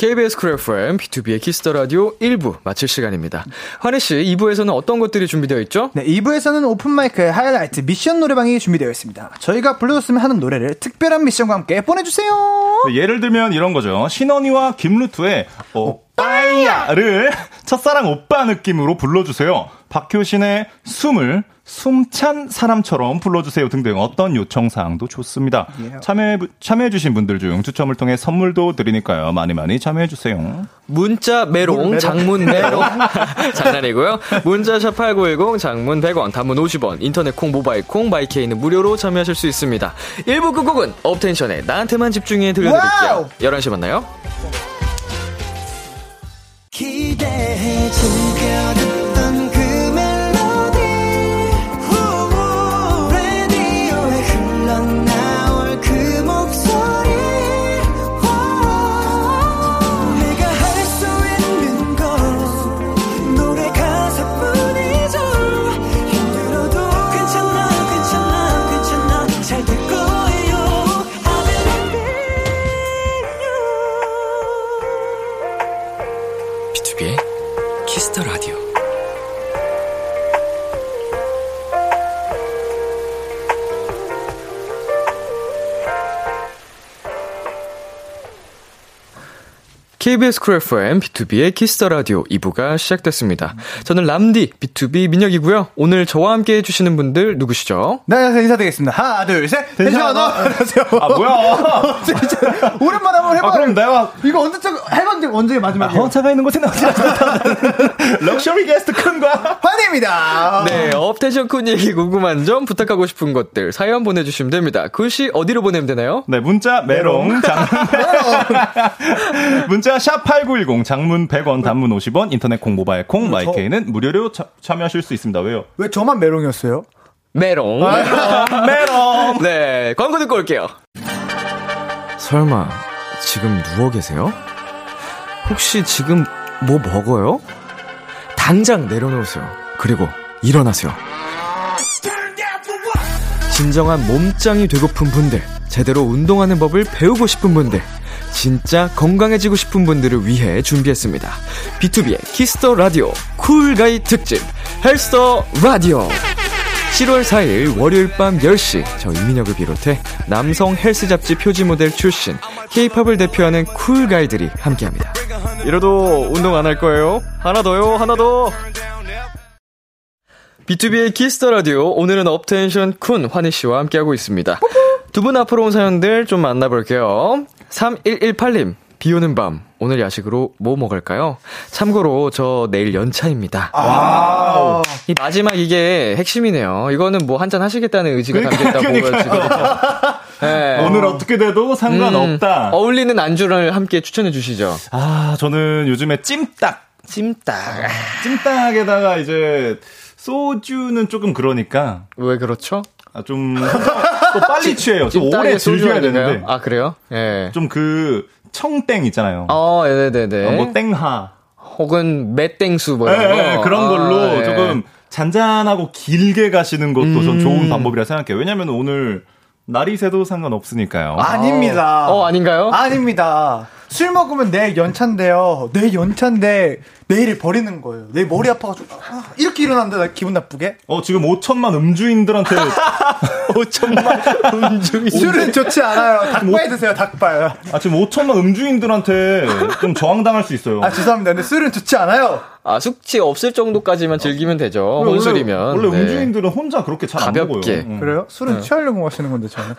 KBS 쿨 FM, 비투비의 키스 더 라디오 1부 마칠 시간입니다. 환희 씨, 2부에서는 어떤 것들이 준비되어 있죠? 네, 2부에서는 오픈 마이크의 하이라이트 미션 노래방이 준비되어 있습니다. 저희가 불러줬으면 하는 노래를 특별한 미션과 함께 보내주세요. 예를 들면 이런 거죠. 신현희와 김루트의 오빠야를 첫사랑 오빠 느낌으로 불러주세요. 박효신의 숨을 숨찬 사람처럼 불러주세요 등등 어떤 요청사항도 좋습니다. 참여해, 참여해주신 분들 중 추첨을 통해 선물도 드리니까요. 많이 많이 참여해주세요. 문자 메롱, 장문 [LAUGHS] 메롱. [LAUGHS] 장난이고요. 문자 샵 8910, 장문 100원, 단문 50원, 인터넷 콩, 모바일 콩, 마이케이는 무료로 참여하실 수 있습니다. 1부 끝곡은 업텐션의 나한테만 집중해 들려드릴게요. 와우! 11시 만나요. 기대해 즐겨 KBS 쿨 FM, 비투비의 키스 더 라디오 2부가 시작됐습니다. 저는 람디, B2B 민혁이고요. 오늘 저와 함께 해주시는 분들 누구시죠? 네, 안녕하세요. 인사드리겠습니다. 하나, 둘, 셋. Tension up! 안녕하세요. 아, 뭐야! [LAUGHS] 진짜 오랜만에 한번 해봐요. 아, 그럼 내가 이거 해본 적 언제 마지막이에요? 혼자가 있는 곳에 나오지 않는 럭셔리 게스트 쿤과 환희입니다. 네, 업텐션 쿤 얘기 궁금한 점, 부탁하고 싶은 것들, 사연 보내주시면 됩니다. 글씨 어디로 보내면 되나요? 네, 문자 메롱 장문 [LAUGHS] 문자 샵 8910 장문 100원 단문 50원 인터넷 콩 모바일 콩 마이케이는 무료로 차- 참여하실 수 있습니다. 왜요? 왜 저만 메롱이었어요? 메롱. [LAUGHS] 메롱. 네, 광고 듣고 올게요. 설마, 지금 누워 계세요? 혹시 지금 뭐 먹어요? 당장 내려놓으세요. 그리고 일어나세요. 진정한 몸짱이 되고픈 분들, 제대로 운동하는 법을 배우고 싶은 분들, 진짜 건강해지고 싶은 분들을 위해 준비했습니다. 비투비의 키스 더 라디오 cool guy 특집 헬스 더 라디오. 7월 4일 월요일 밤 10시 저 이민혁을 비롯해 남성 헬스 잡지 표지 모델 출신 K-팝을 대표하는 cool guy들이 함께합니다. 이래도 운동 안 할 거예요? 하나 더요, 하나 더. 비투비의 키스 더 라디오 오늘은 업텐션 쿤 환희 씨와 함께하고 있습니다. 두 분 앞으로 온 사연들 좀 만나볼게요. 3118님 비 오는 밤 오늘 야식으로 뭐 먹을까요? 참고로 저 내일 연차입니다. 아. 이 마지막 이게 핵심이네요. 이거는 뭐 한잔 하시겠다는 의지가 담겨있다고 보여지거든요. [LAUGHS] 네. 오늘 어떻게 돼도 상관없다. 음, 어울리는 안주를 함께 추천해 주시죠. 아, 저는 요즘에 찜닭. 찜닭. 찜닭에다가 이제 소주는 조금 그러니까 왜 그렇죠? 아, 좀 또 빨리 취해요. 좀 오래 즐겨야? 되는데 아 그래요? 예. 좀 그 청땡 있잖아요. 어, 네네네. 어, 뭐 땡하 혹은 맷땡수 뭐 예, 이런 거. 예, 그런 걸로 아, 예. 조금 잔잔하고 길게 가시는 것도 전 음. 좋은 방법이라 생각해요. 왜냐면 오늘 날이 새도 상관없으니까요. 아닙니다. 어, 아닌가요? 아닙니다. 술 먹으면 내일 연차인데요. 내일 연차인데 내일을 버리는 거예요. 내일 머리 아파가지고 아, 이렇게 일어났는데 나 기분 나쁘게? 어, 지금 5천만 음주인들한테 [LAUGHS] 5천만 음주인. 술은 좋지 않아요. 닭발 드세요. 닭발. 아, 지금 5천만 음주인들한테 좀 저항당할 수 있어요. 아 죄송합니다. 근데 술은 좋지 않아요. 아, 숙취 없을 정도까지만 즐기면 되죠. 원래- 혼술이면. 원래 네. 음주인들은 혼자 그렇게 잘 안 먹어요. 가볍게. 응. 그래요? 술은 취하려고 마시는 건데 저는.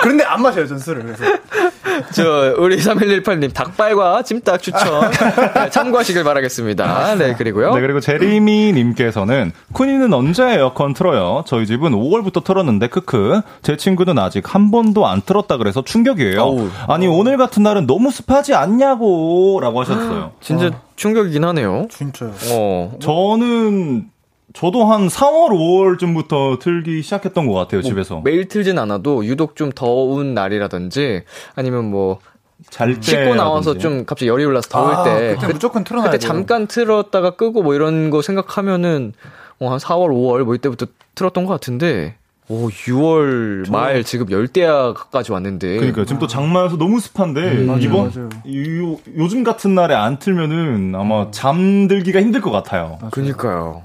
그런데 안 마셔요. 전 술을. 그래서. [LAUGHS] 저, 우리 3118님, 닭발과 찜닭 추천. 네, 참고하시길 바라겠습니다. 네, 그리고요. 네, 그리고 제리미님께서는 쿠니는 언제 에어컨 틀어요? 저희 집은 5월부터 틀었는데 크크. 제 친구는 아직 한 번도 안 틀었다 그래서 충격이에요. 어우. 아니 오늘 같은 날은 너무 습하지 않냐고?라고 하셨어요. [GASPS] 진짜 충격이긴 하네요. 진짜요. 어. 저는 저도 한 4월, 5월쯤부터 틀기 시작했던 것 같아요 집에서. 매일 틀진 않아도 유독 좀 더운 날이라든지 아니면 뭐잘 때. 씻고 나와서 좀 갑자기 열이 올라서 더울 아, 때 그때 무조건 틀어놔야 그때 돼요. 잠깐 틀었다가 끄고 뭐 이런 거 생각하면은 어, 한 4월, 5월 뭐 이때부터 틀었던 것 같은데 오 6월 말 지금 열대야까지 왔는데. 그러니까 지금 또 장마여서 너무 습한데 맞아요, 이번 맞아요. 요, 요즘 같은 날에 안 틀면은 아마 잠들기가 힘들 것 같아요. 그니까요.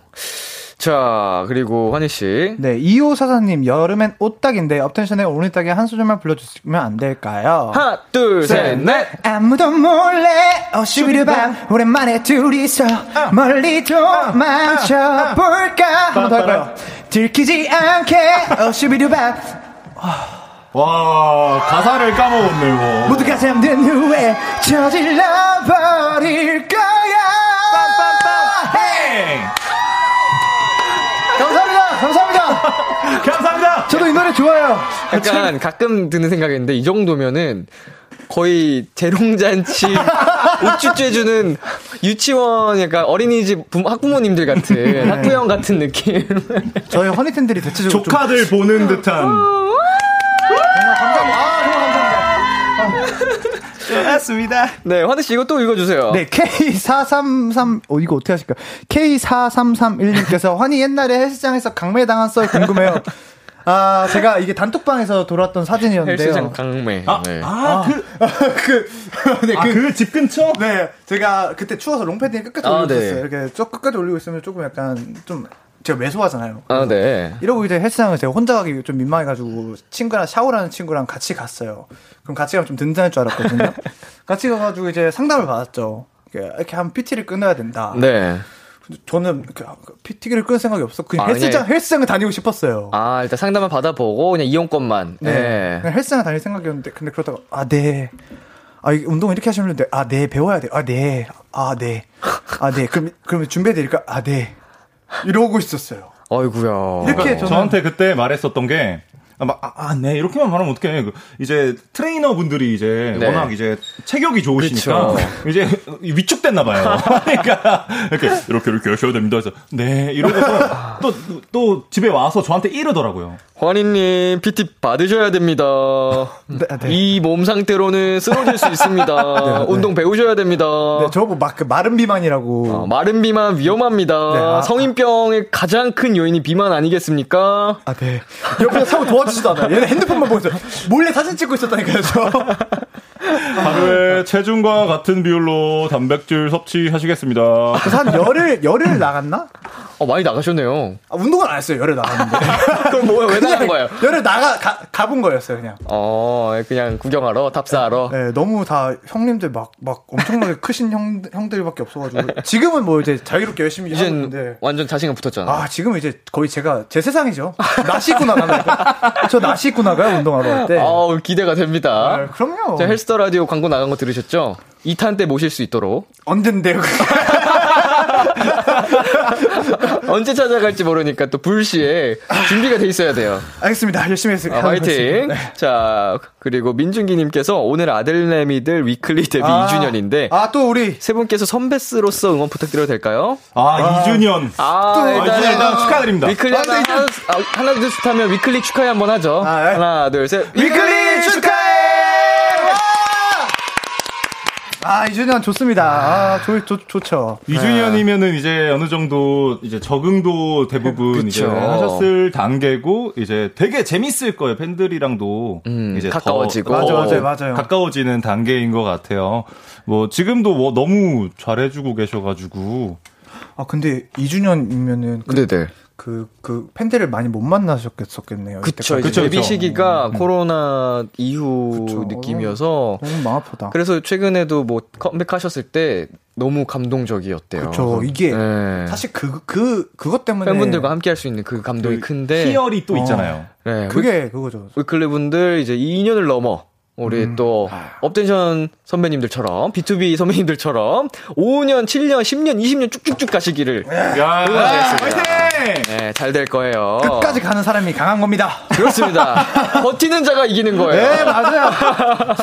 자 그리고 환희 씨. 네, 2544님, 여름엔 옷딱인데, 업텐션의 오늘딱에 한 소절만 불러주시면 안 될까요? 하나 둘 셋 넷. 아무도 몰래 어시비르밤 오랜만에 둘이서 멀리 도망쳐 볼까? 한번더 할까요? 들키지 않게. 어시비르밤 와 가사를 까먹었네 이거. 모두가 잠든 후에 저질러 버릴 거야. 빵! 감사합니다. 감사합니다. 감사합니다. 저도 이 노래 좋아요. 약간 가끔 드는 생각인데 이 정도면은 거의 재롱잔치 [LAUGHS] 우쭈쭈 해주는 유치원 약간 어린이집 부- 학부모님들 같은 학부형 같은 느낌 저희 허니텐들이 대체적으로 좀 조카들 보는 듯한. 감사합니다 아 정말 감사합니다 좋습니다. 네 환희 씨 이거 또 읽어주세요 네, K433, 어, 이거 어떻게 하실까요? K4331님께서, 환희 옛날에 헬스장에서 강매당한 썰 궁금해요. 아, 제가 이게 단톡방에서 돌았던 사진이었는데요. 헬스장 강매 아, 네. 아, 그, 그, [LAUGHS] 네, 아, 그, 그 집 근처? 네, 제가 그때 추워서 롱패딩 끝까지 아, 올리고 네. 있었어요. 이렇게 쭉 끝까지 올리고 있으면 조금 약간 좀, 제가 매소하잖아요. 아, 네. 이러고 이제 헬스장을 제가 혼자 가기 좀 민망해가지고 친구랑 샤워라는 친구랑 같이 갔어요. 그럼 같이 가면 좀 든든할 줄 알았거든요. [LAUGHS] 같이 가가지고 이제 상담을 받았죠. 이렇게, 이렇게 한 PT를 끊어야 된다. 네. 저는 이렇게 PT를 끊을 생각이 없어. 그냥 아, 헬스장 그냥- 헬스장을 다니고 싶었어요. 아, 일단 상담을 받아보고, 그냥 이용권만. 네. 네. 그냥 헬스장 다닐 생각이었는데 근데 그러다가 아 네. 아, 이 운동 이렇게 하시면 돼. 아, 네, 배워야 돼. 아, 네. 아, 네. 아, 네. 그럼, 그럼 준비해 드릴까? 아, 네. 이러고 있었어요. 어이구야. 이렇게 저는- 저한테 그때 말했었던 게, 아, 막, 아, 아, 네, 이렇게만 말하면 어떡해. 그, 이제, 트레이너 분들이 이제, 네. 워낙 이제, 체격이 좋으시니까, 그렇죠. 이제, 위축됐나 봐요. [LAUGHS] 그러니까, 이렇게, 이렇게, 이렇게 하셔야 됩니다. 그래서, 네, 이러고서, 또, 또, 집에 와서 저한테 이러더라고요. 환희님, PT 받으셔야 됩니다. [LAUGHS] 네, 네. 이몸 상태로는 쓰러질 수 있습니다. [LAUGHS] 운동 배우셔야 됩니다. 네, 저거 막 그 마른 비만이라고. 어, 마른 비만 위험합니다. 네, 아, 성인병의 가장 큰 요인이 비만 아니겠습니까? 아, 네. 옆에서 사고 도와주지도 않아요. 얘는 핸드폰만 보고 있어. 몰래 사진 찍고 있었다니까요, 저. [LAUGHS] 하루에 체중과 같은 비율로 단백질 섭취하시겠습니다. 그래서 한 열흘, 열흘 나갔나? 어, 많이 나가셨네요. 아, 운동은 안 했어요, 열흘 나갔는데. [LAUGHS] 그럼 뭐야, 왜 나간 거예요? 열흘 나가, 가, 가본 거였어요, 그냥. 어, 그냥 구경하러, 탑사하러. 네, 너무 다 형님들 막, 막 엄청나게 크신 형, 형들밖에 없어가지고. 지금은 뭐 이제 자유롭게 열심히 하고 있는데. 완전 자신감 붙었잖아. 아, 지금은 이제 거의 제가 제 세상이죠. 나시 입고 나가요. 저 나시 입고 나가요, 운동하러 할 때. 아우, 기대가 됩니다. 아, 그럼요. 자, 헬스 더 라디오 광고 나간 거 들으셨죠? 2탄 때 모실 수 있도록. 언젠데요. [LAUGHS] 언제 찾아갈지 모르니까 또 불시에 준비가 돼 있어야 돼요. 알겠습니다. 열심히 했습니다. 아, 화이팅. 자, 그리고 민준기님께서 오늘 아들내미들 위클리 데뷔 2주년인데 아, 또 우리. 세 분께서 선배스로서 응원 부탁드려도 될까요? 아, 2주년. 아, 아, 이주년 일단 축하드립니다. 위클리 하나, 하나, 하나, 둘, 셋 하면 위클리 축하해 한번 하죠. 아, 예. 하나, 둘, 셋. 위클리 축하해! 아, 2주년 좋습니다. 아, 좋, 좋, 좋죠. 2주년이면은 이제 어느 정도 이제 적응도 대부분 이제 그쵸. 하셨을 단계고 이제 되게 재밌을 거예요. 팬들이랑도 음, 이제 가까워지고. 더, 맞아, 더 맞아요, 맞아요. 가까워지는 단계인 것 같아요. 뭐 지금도 뭐 너무 잘해주고 계셔가지고 아, 근데 2주년이면은 그, 네네. 그, 그 팬들을 많이 못 만나셨겠었겠네요. 그쵸. 그쵸, 데뷔 그쵸. 시기가 코로나 이후 그쵸. 느낌이어서 너무 마음 아프다. 그래서 최근에도 뭐 컴백하셨을 때 너무 감동적이었대요. 그쵸. 이게 네. 사실 그, 그, 그것 때문에. 팬분들과 함께 할 수 있는 그 감동이 큰데 희열이 또 있잖아요. 네. 그게 그거죠. 위클리 분들 이제 2년을 넘어 우리 또 업텐션 선배님들처럼 B2B 선배님들처럼 5년, 7년, 10년, 20년 쭉쭉쭉 가시기를 야, 응원하겠습니다. 화이팅! 네, 잘 될 거예요. 끝까지 가는 사람이 강한 겁니다. 그렇습니다. [LAUGHS] 버티는 자가 이기는 거예요. 네, 맞아요.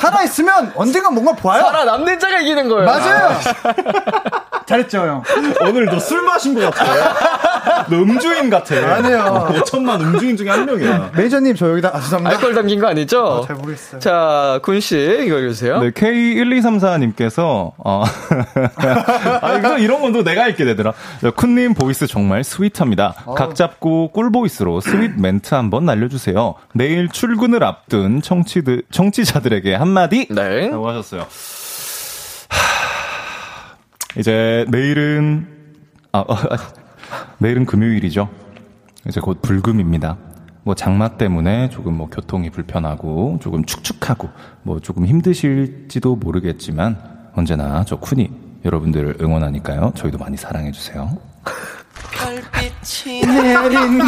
살아 있으면 언젠가 뭔가 봐요. 살아 남는 자가 이기는 거예요. 맞아요. [LAUGHS] 잘했죠, 형. 오늘 너 술 마신 것 같아. 너 음주인 같아. 아니에요. 5천만 음주인 중에 한 명이야. 매니저님, 저 여기다, 아, 죄송합니다. 알코올 담긴 거 아니죠? 잘 모르겠어요. 자, 쿤 씨, 이거 읽으세요. 네, K1234님께서, 어, [LAUGHS] 아, 이거 이런 건도 내가 읽게 되더라. 네, 쿤님 voice 정말 sweet합니다. 각 잡고 꿀voice로 sweet 멘트 한번 날려주세요. 내일 출근을 앞둔 청취들, 청취자들에게 한마디! 네. 라고 하셨어요. 하, 이제 내일은, 아, 어, 아, 내일은 금요일이죠. 이제 곧 불금입니다. 뭐 장마 때문에 조금 뭐 교통이 불편하고 조금 축축하고 뭐 조금 힘드실지도 모르겠지만 언제나 저 쿤이 여러분들을 응원하니까요. 저희도 많이 사랑해 주세요. [LAUGHS] 내린다.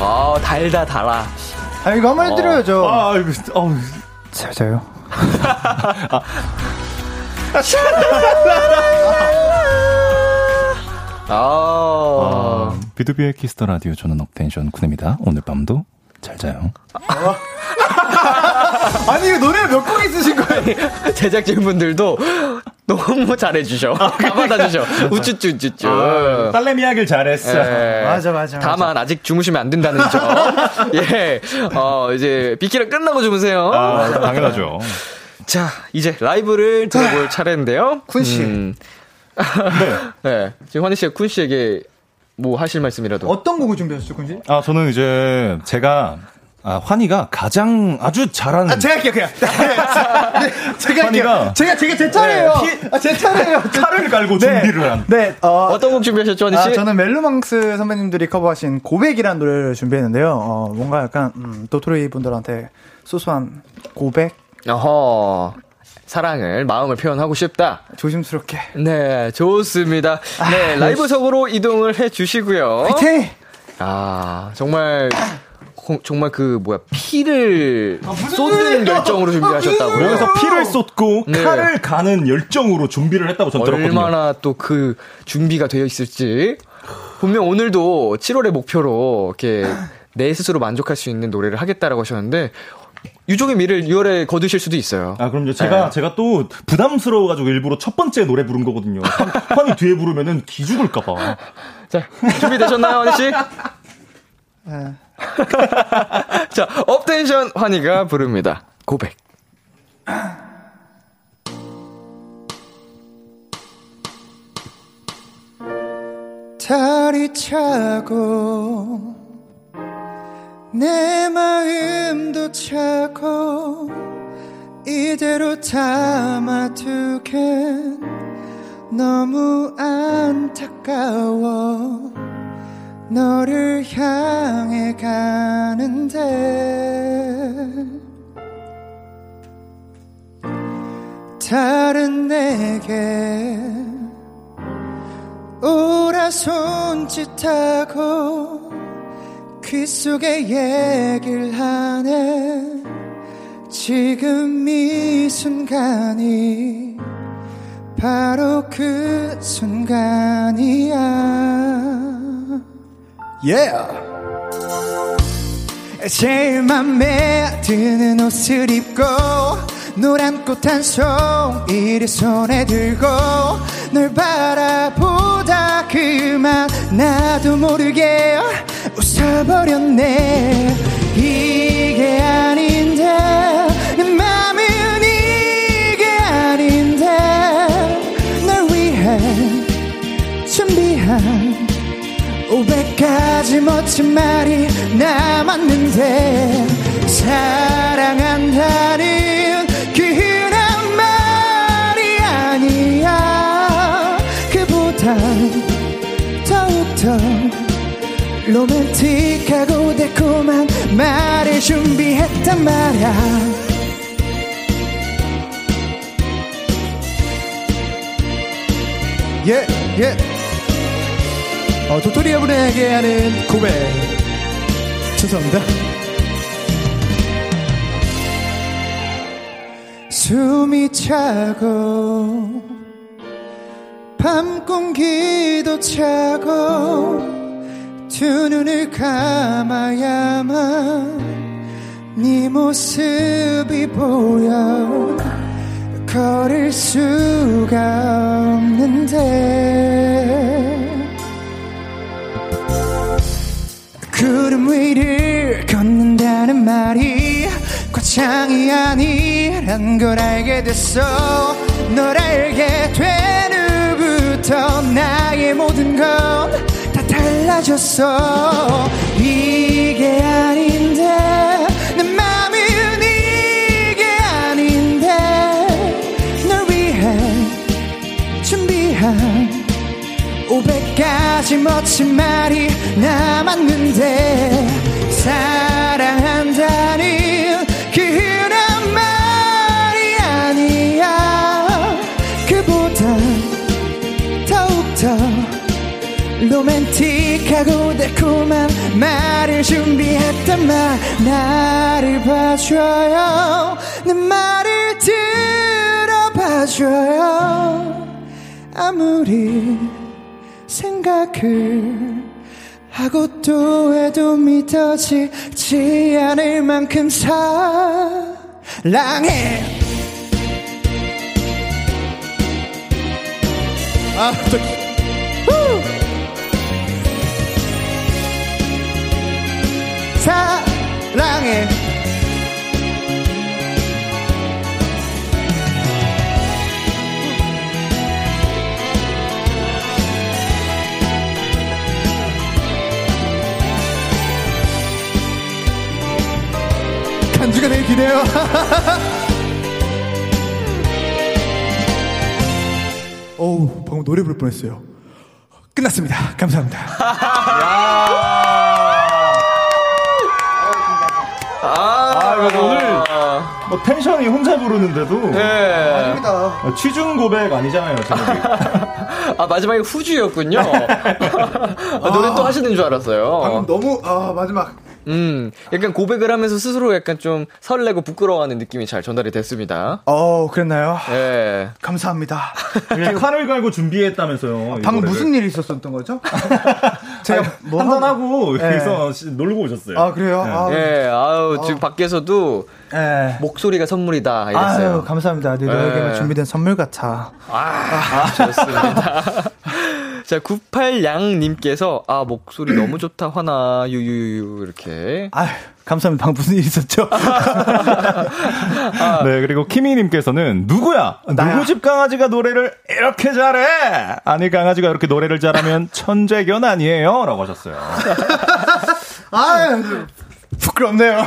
아, 달다, 달아. 아, 이거 한번 해드려야죠. 아, 이거 어, 잘 자요. 아. 아, 비투비의 키스 더 라디오 저는 업텐션 쿤입니다. 오늘 밤도 잘 자요. [LAUGHS] 아니, 이거 노래를 몇곡 있으신 거예요? 제작진 분들도 너무 잘해주셔. 다 받아주셔. 우쭈쭈, 우쭈쭈. 딸내미 하길 잘했어. 예. 맞아, 맞아, 맞아. 다만 아직 주무시면 안 된다는 점. [LAUGHS] 예. 어, 이제 비키라 끝나고 주무세요. 아, 당연하죠. 자, 이제 라이브를 들어볼 차례인데요. 쿤 씨. 음. [LAUGHS] 네. 지금 환희 씨가 쿤 씨에게 뭐 하실 말씀이라도. 어떤 곡을 준비하셨죠, 군지? 아, 저는 이제 제가 아, 환희가 가장 아주 잘하는 아, 제가 할게요, 그냥. 네, [LAUGHS] 제가 할게요. 환희가- 제가, 제가 제 차례예요. 아, 제 차례예요. 제- 칼을 깔고 네. 준비를 한. 네, 어, 어떤 곡 준비하셨죠, 환희 씨? 아, 저는 멜로망스 선배님들이 커버하신 고백이라는 노래를 준비했는데요. 어, 뭔가 약간, 음, 도토리 분들한테 소소한 고백? 어허. 사랑을, 마음을 표현하고 싶다. 조심스럽게. 네, 좋습니다. 네, 라이브석으로 이동을 해 주시고요. 화이팅! 아, 정말, 고- 정말 그, 뭐야, 피를 쏟는 소리예요? 열정으로 준비하셨다고요. 여기서 피를 쏟고 네. 칼을 가는 열정으로 준비를 했다고 전 들었거든요. 얼마나 또 그 준비가 되어 있을지. 분명 오늘도 7월의 목표로 이렇게 내 스스로 만족할 수 있는 노래를 하겠다라고 하셨는데 유종의 미를 6월에 거두실 수도 있어요. 아, 그럼요. 제가, 네. 제가 또 부담스러워가지고 일부러 첫 번째 노래 부른 거거든요. 환- [LAUGHS] 환희 뒤에 부르면은 기죽을까봐. [LAUGHS] 자, 준비되셨나요, 환희 씨? 네. [LAUGHS] 자, 업텐션 환희가 부릅니다. 고백. 달이 차고 내 마음도 차고 이대로 담아두긴 너무 안타까워 너를 향해 가는데. 다른 내게 오라 손짓하고 귀 속에 얘기를 하네 지금 이 순간이 바로 그 순간이야 yeah. 제일 맘에 드는 옷을 입고 노란 꽃 한 송이를 손에 들고 널 바라보다 그만 나도 모르게 웃어버렸네. 이게 아닌데 내 맘은 이게 아닌데 널 위해 준비한 500가지 멋진 말이 남았는데 사랑한다는 로맨틱하고 달콤한 말을 준비했단 말야 예, 예. 어, 도토리 여러분에게 하는 고백. 죄송합니다. 숨이 차고, 밤 공기도 차고, 두 눈을 감아야만 네 모습이 보여. 걸을 수가 없는데. 구름 위를 걷는다는 말이 과장이 아니란 걸 알게 됐어 널 알게 된 후부터 나의 모든 건다 달라졌어. 이게 아닌데 내 맘은 이게 아닌데 널 위해 준비한 500가지 멋진 말이 남았는데 로맨틱하고 달콤한 말을 준비했단 말 나를 봐줘요. 내 말을 들어봐줘요. 아무리 생각을 하고 또 해도 믿어지지 않을 만큼 사랑해. 아, 또, 사랑해 간주가 되게 기네요. [LAUGHS] 어우, 방금 노래 부를 뻔했어요. 끝났습니다. 감사합니다. [LAUGHS] 아, 오늘 뭐 텐션이 혼자 부르는데도 네. 어, 취중 고백 아니잖아요. [LAUGHS] 아, 마지막에 후주였군요. [LAUGHS] 아, 노래 또 하시는 줄 알았어요. 너무, 아, 마지막. 음, 약간 고백을 하면서 스스로 약간 좀 설레고 부끄러워하는 느낌이 잘 전달이 됐습니다. 어, 그랬나요? 예. 감사합니다. 칼을 갈고 준비했다면서요. 이 방금. 무슨 일이 있었었던 거죠? [LAUGHS] 제가 뭐 한잔 하고 네. 여기서 시- 놀고 오셨어요. 아 그래요? 아, 예, 아유, 지금 밖에서도 예. 목소리가 선물이다. 이랬어요. 아유 감사합니다. 네, 너에게만 예. 준비된 선물 같아. 아, 좋습니다. [LAUGHS] 자, 98양님께서, 아, 목소리 너무 좋다, 화나, 유유유, 이렇게. 아유 감사합니다. 방금 무슨 일 있었죠? [LAUGHS] 네, 그리고 키미님께서는 누구야? 나야. 누구 집 강아지가 노래를 이렇게 잘해? 아니, 강아지가 이렇게 노래를 잘하면 천재견 아니에요? 라고 하셨어요. [LAUGHS] 아유 부끄럽네요.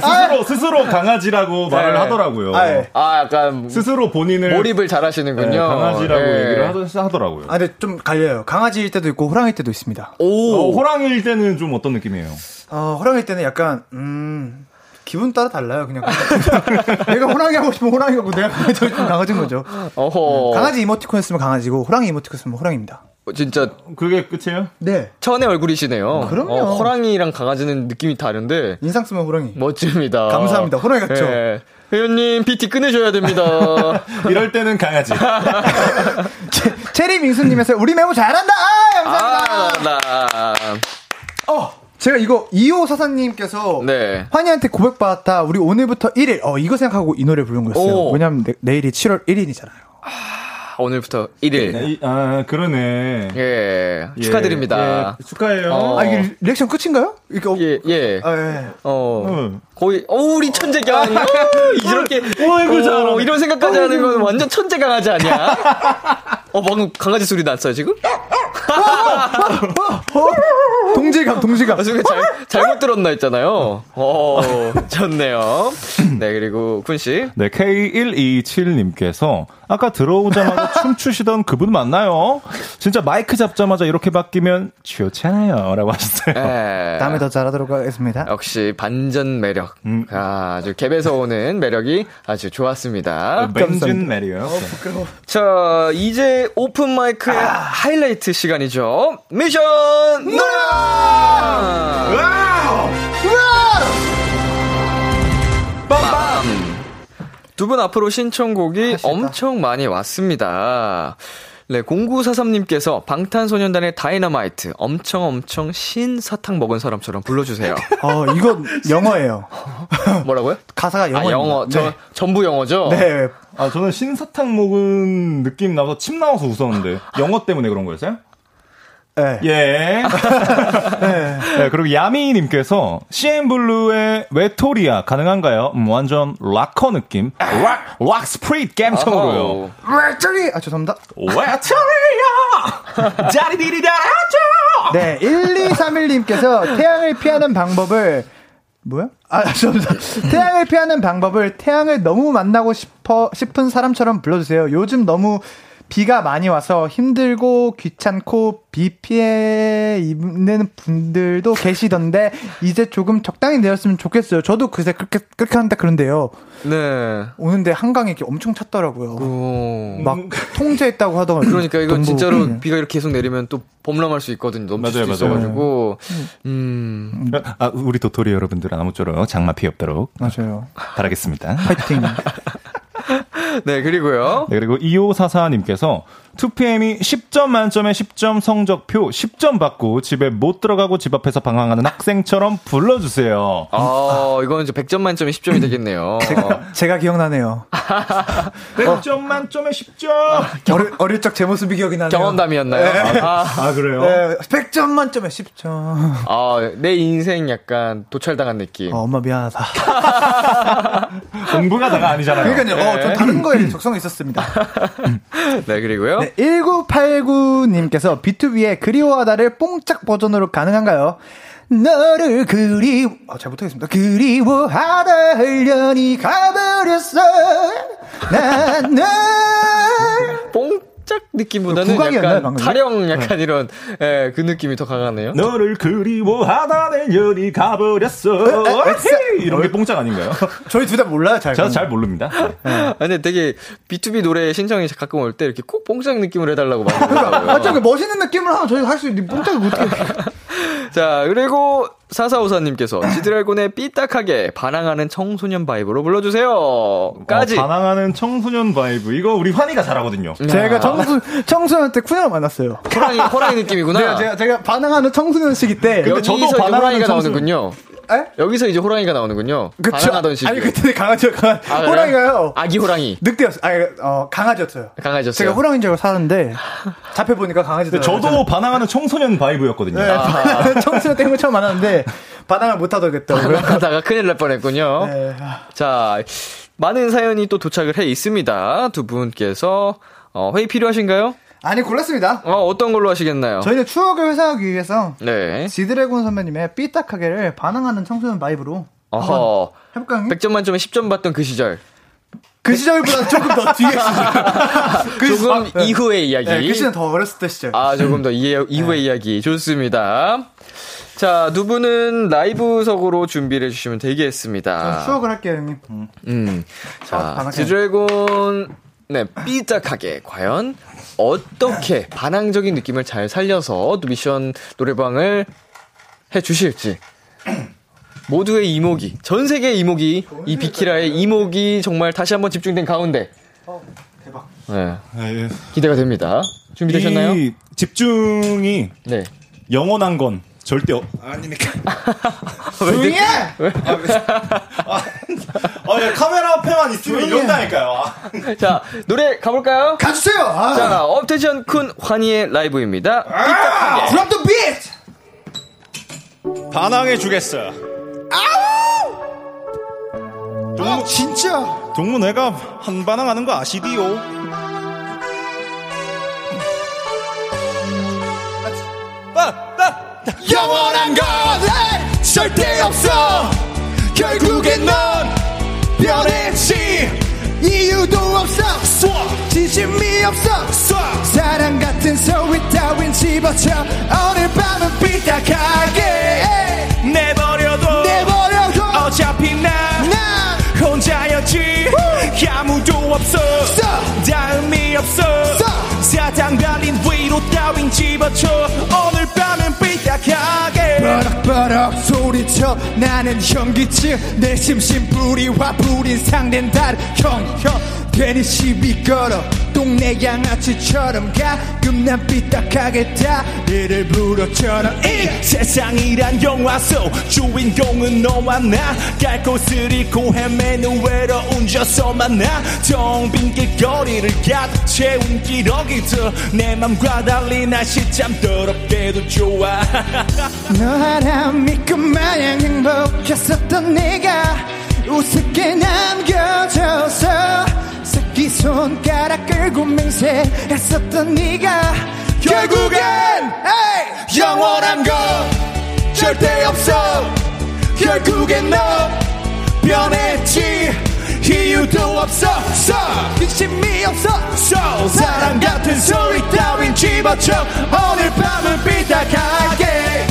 스스로, 스스로 강아지라고 말을 네. 하더라고요. 아, 예. 아, 약간, 스스로 본인을 몰입을 잘 하시는군요. 네, 강아지라고 예. 얘기를 하더, 하더라고요. 아 근데 좀 갈려요. 강아지일 때도 있고 호랑이일 때도 있습니다. 오, 어, 호랑이일 때는 좀 어떤 느낌이에요? 어, 호랑이일 때는 약간 음 기분 따라 달라요. 그냥 [LAUGHS] 내가 호랑이 하고 싶으면 호랑이 하고 내가 강아지 하고 싶으면 강아지인 거죠. 어허. 강아지 이모티콘 했으면 강아지고 호랑이 이모티콘 했으면 호랑이입니다. 어, 진짜, 그게 끝이에요? 네. 천의 얼굴이시네요. 그럼요. 어, 호랑이랑 강아지는 느낌이 다른데, 인상 쓰면 호랑이. 멋집니다. 감사합니다. 호랑이 같죠? 예. 회원님, PT 끊으셔야 됩니다. [LAUGHS] 이럴 때는 강아지. [LAUGHS] 체, 체리 민수님에서 우리 메모 잘한다. 아, 감사합니다. 아, 나. 어, 제가 이거 2호 사사님께서 네. 환희한테 고백받았다. 우리 오늘부터 1일. 어, 이거 생각하고 이 노래 부른 거였어요. 오. 왜냐면 내, 내일이 7월 1일이잖아요. 오늘부터 1일. 네, 이- 아, 그러네. 예. 예, 축하드립니다. 예, 축하해요. 어. 아, 이게 리액션 끝인가요? 이게 어, 예, 예. 아, 예. 어, 응. 거의, 어, 우리 천재경. 이렇게, 어이구, 어, 잘하네. 이런 생각까지 하는 건 완전 천재 강아지 아니야? 어, 방금 강아지 소리 났어요, 지금? 동질감, 동질감. 아, 순간 잘, 잘못 들었나 했잖아요. 어, 좋네요. 네, 그리고 쿤씨. 네, K127님께서 아까 들어오자마자 [LAUGHS] 춤추시던 그분 맞나요? 진짜 마이크 잡자마자 이렇게 바뀌면 좋잖아요. 라고 하셨어요. 예. 다음에 더 잘하도록 하겠습니다. 역시 반전 매력. 음. 아, 아주 갭에서 오는 매력이 아주 좋았습니다. 반전 매력이요. 자, 이제 오픈 마이크의 하이라이트 시간 이죠. 미션 노래방! 두분 앞으로 신청곡이 엄청 많이 왔습니다. 네, 0943님께서 방탄소년단의 다이너마이트 엄청 엄청 신 사탕 먹은 사람처럼 불러주세요. [LAUGHS] 어, 이건 영어예요. [LAUGHS] 뭐라고요? 가사가 아, 영어입니다. 영어. 저, 네. 전부 영어죠? 네. 아, 저는 신 사탕 먹은 느낌 나서 침 나와서 웃었는데. 영어 때문에 그런 거였어요? [LAUGHS] 네. 예. 네, 그리고 야미님께서 CN블루의 외톨이야 가능한가요? 음, 완전 락커 느낌. 락, 락 spirit. 어허. 렉터리! 아, 죄송합니다. 외톨이야! [LAUGHS] 자리디리다라죠! 네, 1231님께서 태양을 피하는 방법을, 뭐야? 아, 죄송합니다. 태양을 피하는 방법을 태양을 너무 만나고 싶어, 싶은 사람처럼 불러주세요. 요즘 너무 비가 많이 와서 힘들고 귀찮고 비 피해 입는 분들도 계시던데, 이제 조금 적당히 내렸으면 좋겠어요. 저도 그새 그렇게, 그렇게 한다 그런데요. 네. 오는데 한강에 이렇게 엄청 찼더라고요. 오. 막 통제했다고 하더라고요. 그러니까 이거 동부. 진짜로 음. 비가 이렇게 계속 내리면 또 범람할 수 있거든요. 넘칠 맞아요, 수도 맞아요. 있어가지고. 음. 아, 우리 도토리 여러분들은 아무쪼록 장마 피해 없도록 맞아요. 바라겠습니다. 파이팅. [LAUGHS] 네, 그리고요. 네, 그리고 2544님께서 2PM이 10점 만점에 10점 성적표 10점 받고 집에 못 들어가고 집 앞에서 방황하는 학생처럼 불러주세요. 아, 이건 이제 100점 만점에 10점이 되겠네요. [LAUGHS] 제가 기억나네요. [LAUGHS] 100점 만점에 10점! 어릴, 어릴 적 제 모습이 기억이 나네요. 경험담이었나요? 아, 아, 그래요? 네, 100점 만점에 10점. 아, 내 인생 약간 도찰당한 느낌. 어, 엄마 미안하다. 공부가 다가 아니잖아요. 그러니까요. 어, 저 다른 거에 적성이 있었습니다. [LAUGHS] 네, 그리고요. 네, 1989님께서 B2B의 그리워하다를 뽕짝 버전으로 가능한가요? 너를 그리워, 아, 잘 못하겠습니다. 그리워하다 흘려니 가버렸어. 나는 뽕 짝 느낌보다는 국악이었나요, 약간 방금? 타령 약간 이런 예, 그 느낌이 더 강하네요. 너를 그리워하다 내 년이 가버렸어. 헤이! 이런 게 뽕짝 아닌가요? [LAUGHS] 저희 둘 다 몰라요, 잘. 제가 잘 모릅니다. 아, 근데 되게 B2B 노래 신청이 가끔 올 때 이렇게 꼭 뽕짝 느낌으로 해달라고 아, 저기 그러더라고요. 멋있는 느낌을 하면 저희 할 수 있는데 뽕짝을 못해. [LAUGHS] 자, 그리고 4454님께서 지드래곤의 삐딱하게 반항하는 청소년 vibe로 불러주세요. 까지. 어, 반항하는 청소년 vibe. 이거 우리 환희가 잘하거든요. 제가 청소, 청소년 때 쿤 형을 만났어요. 호랑이, 호랑이 느낌이구나. 제가, 제가, 제가 반항하는 청소년 시기 때. 근데 저도 반항하는 호랑이가 청소년- 나오는군요. 에? 여기서 이제 호랑이가 나오는군요. 그쵸? 반항하던 시기. 아니, 그때 강아지가, 강아, 아? 호랑이가요. 아기 호랑이. 늑대였어요. 아니, 어, 강아지였어요. 강아지였어요. 제가 호랑이인 줄 알고 살았는데, [LAUGHS] 잡혀 보니까 강아지더라고요. 근데 저도 반항하는 청소년 vibe였거든요. 네, 청소년 때문에 처음 만났는데, 반항을 못 하더겠다고요. 하다가 큰일 날 뻔했군요. 네. 자, 많은 사연이 또 도착을 해 있습니다. 두 분께서 어, 회의 필요하신가요? 아니, 골랐습니다. 어, 어떤 걸로 하시겠나요? 저희는 추억을 회상하기 위해서, 네. 지드래곤 선배님의 삐딱하게를 반항하는 청소년 vibe로 어허. 해볼까요? 형님? 100점 만점에 10점 받던 그 시절. 그 시절보다 조금 더 뒤에 시절. [LAUGHS] 그 시- 조금 아, 네. 이후의 이야기. 네, 그 시절 더 어렸을 때 시절. 아, 조금 더 이, [LAUGHS] 이후의 이야기. 좋습니다. 자, 두 분은 라이브석으로 준비를 해주시면 되겠습니다. 추억을 할게요, 형님. 음. 아, 자. 지드래곤, 네, 삐딱하게, 과연, 어떻게 반항적인 느낌을 잘 살려서 또 미션 노래방을 해 주실지. 모두의 이목이, 전 세계의 이목이, 이 비키라의 이목이 정말 다시 한번 집중된 가운데. 대박. 네, 예. 기대가 됩니다. 준비되셨나요? 이 집중이 네. 영원한 건 절대 없... 아닙니까? [LAUGHS] 조용히 해! 아, 예, 카메라 앞에만 있으면 이런다니까요. 아. 자, 노래 가볼까요? 가주세요! 아, 자, 업텐션 쿤 환희의 라이브입니다. drop the beat! 반항해 주겠어. 아, 진짜! 동무 내가 한 반항하는 거 아시디요? 영원한 건 절대 없어! 결국엔 넌 변했지! 이유도 없어! 진심이 없어! 사랑 같은 소리 따윈 집어쳐. 오늘 밤은 삐딱하게 내버려둬. 내버려둬. 어차피 난 난 혼자였지. 아무도 없어. 다음이 없어. 사탕 발린 위로 따윈 집어쳐. 오늘 밤은 삐 딱하게. 버럭버럭 소리쳐 나는 현기증. 내 심심풀이와 불인 상된 다른 형형 괜히 시비 걸어 동네 양아치처럼 가끔 난 삐딱하게 다리를 부러처럼 이 세상이란 영화 속 주인공은 너와 나. 갈 곳을 잃고 헤매는 외로운 저서 만나. 텅빈 길거리를 가득 채운 기러기들. 내 맘과 달리 날씨 참 더럽게도 좋아. [LAUGHS] 너 하나 믿고 마냥 행복했었던 내가 우습게 남겨져서 새끼 손가락 끌고 맹세했었던 네가 결국엔 에이! 영원한 건 절대 없어. 결국엔 너 변했지. 이유도 없어. 진심이 없어. 사랑 같은 소리 따윈 집어쳐. 오늘 밤은 삐딱하게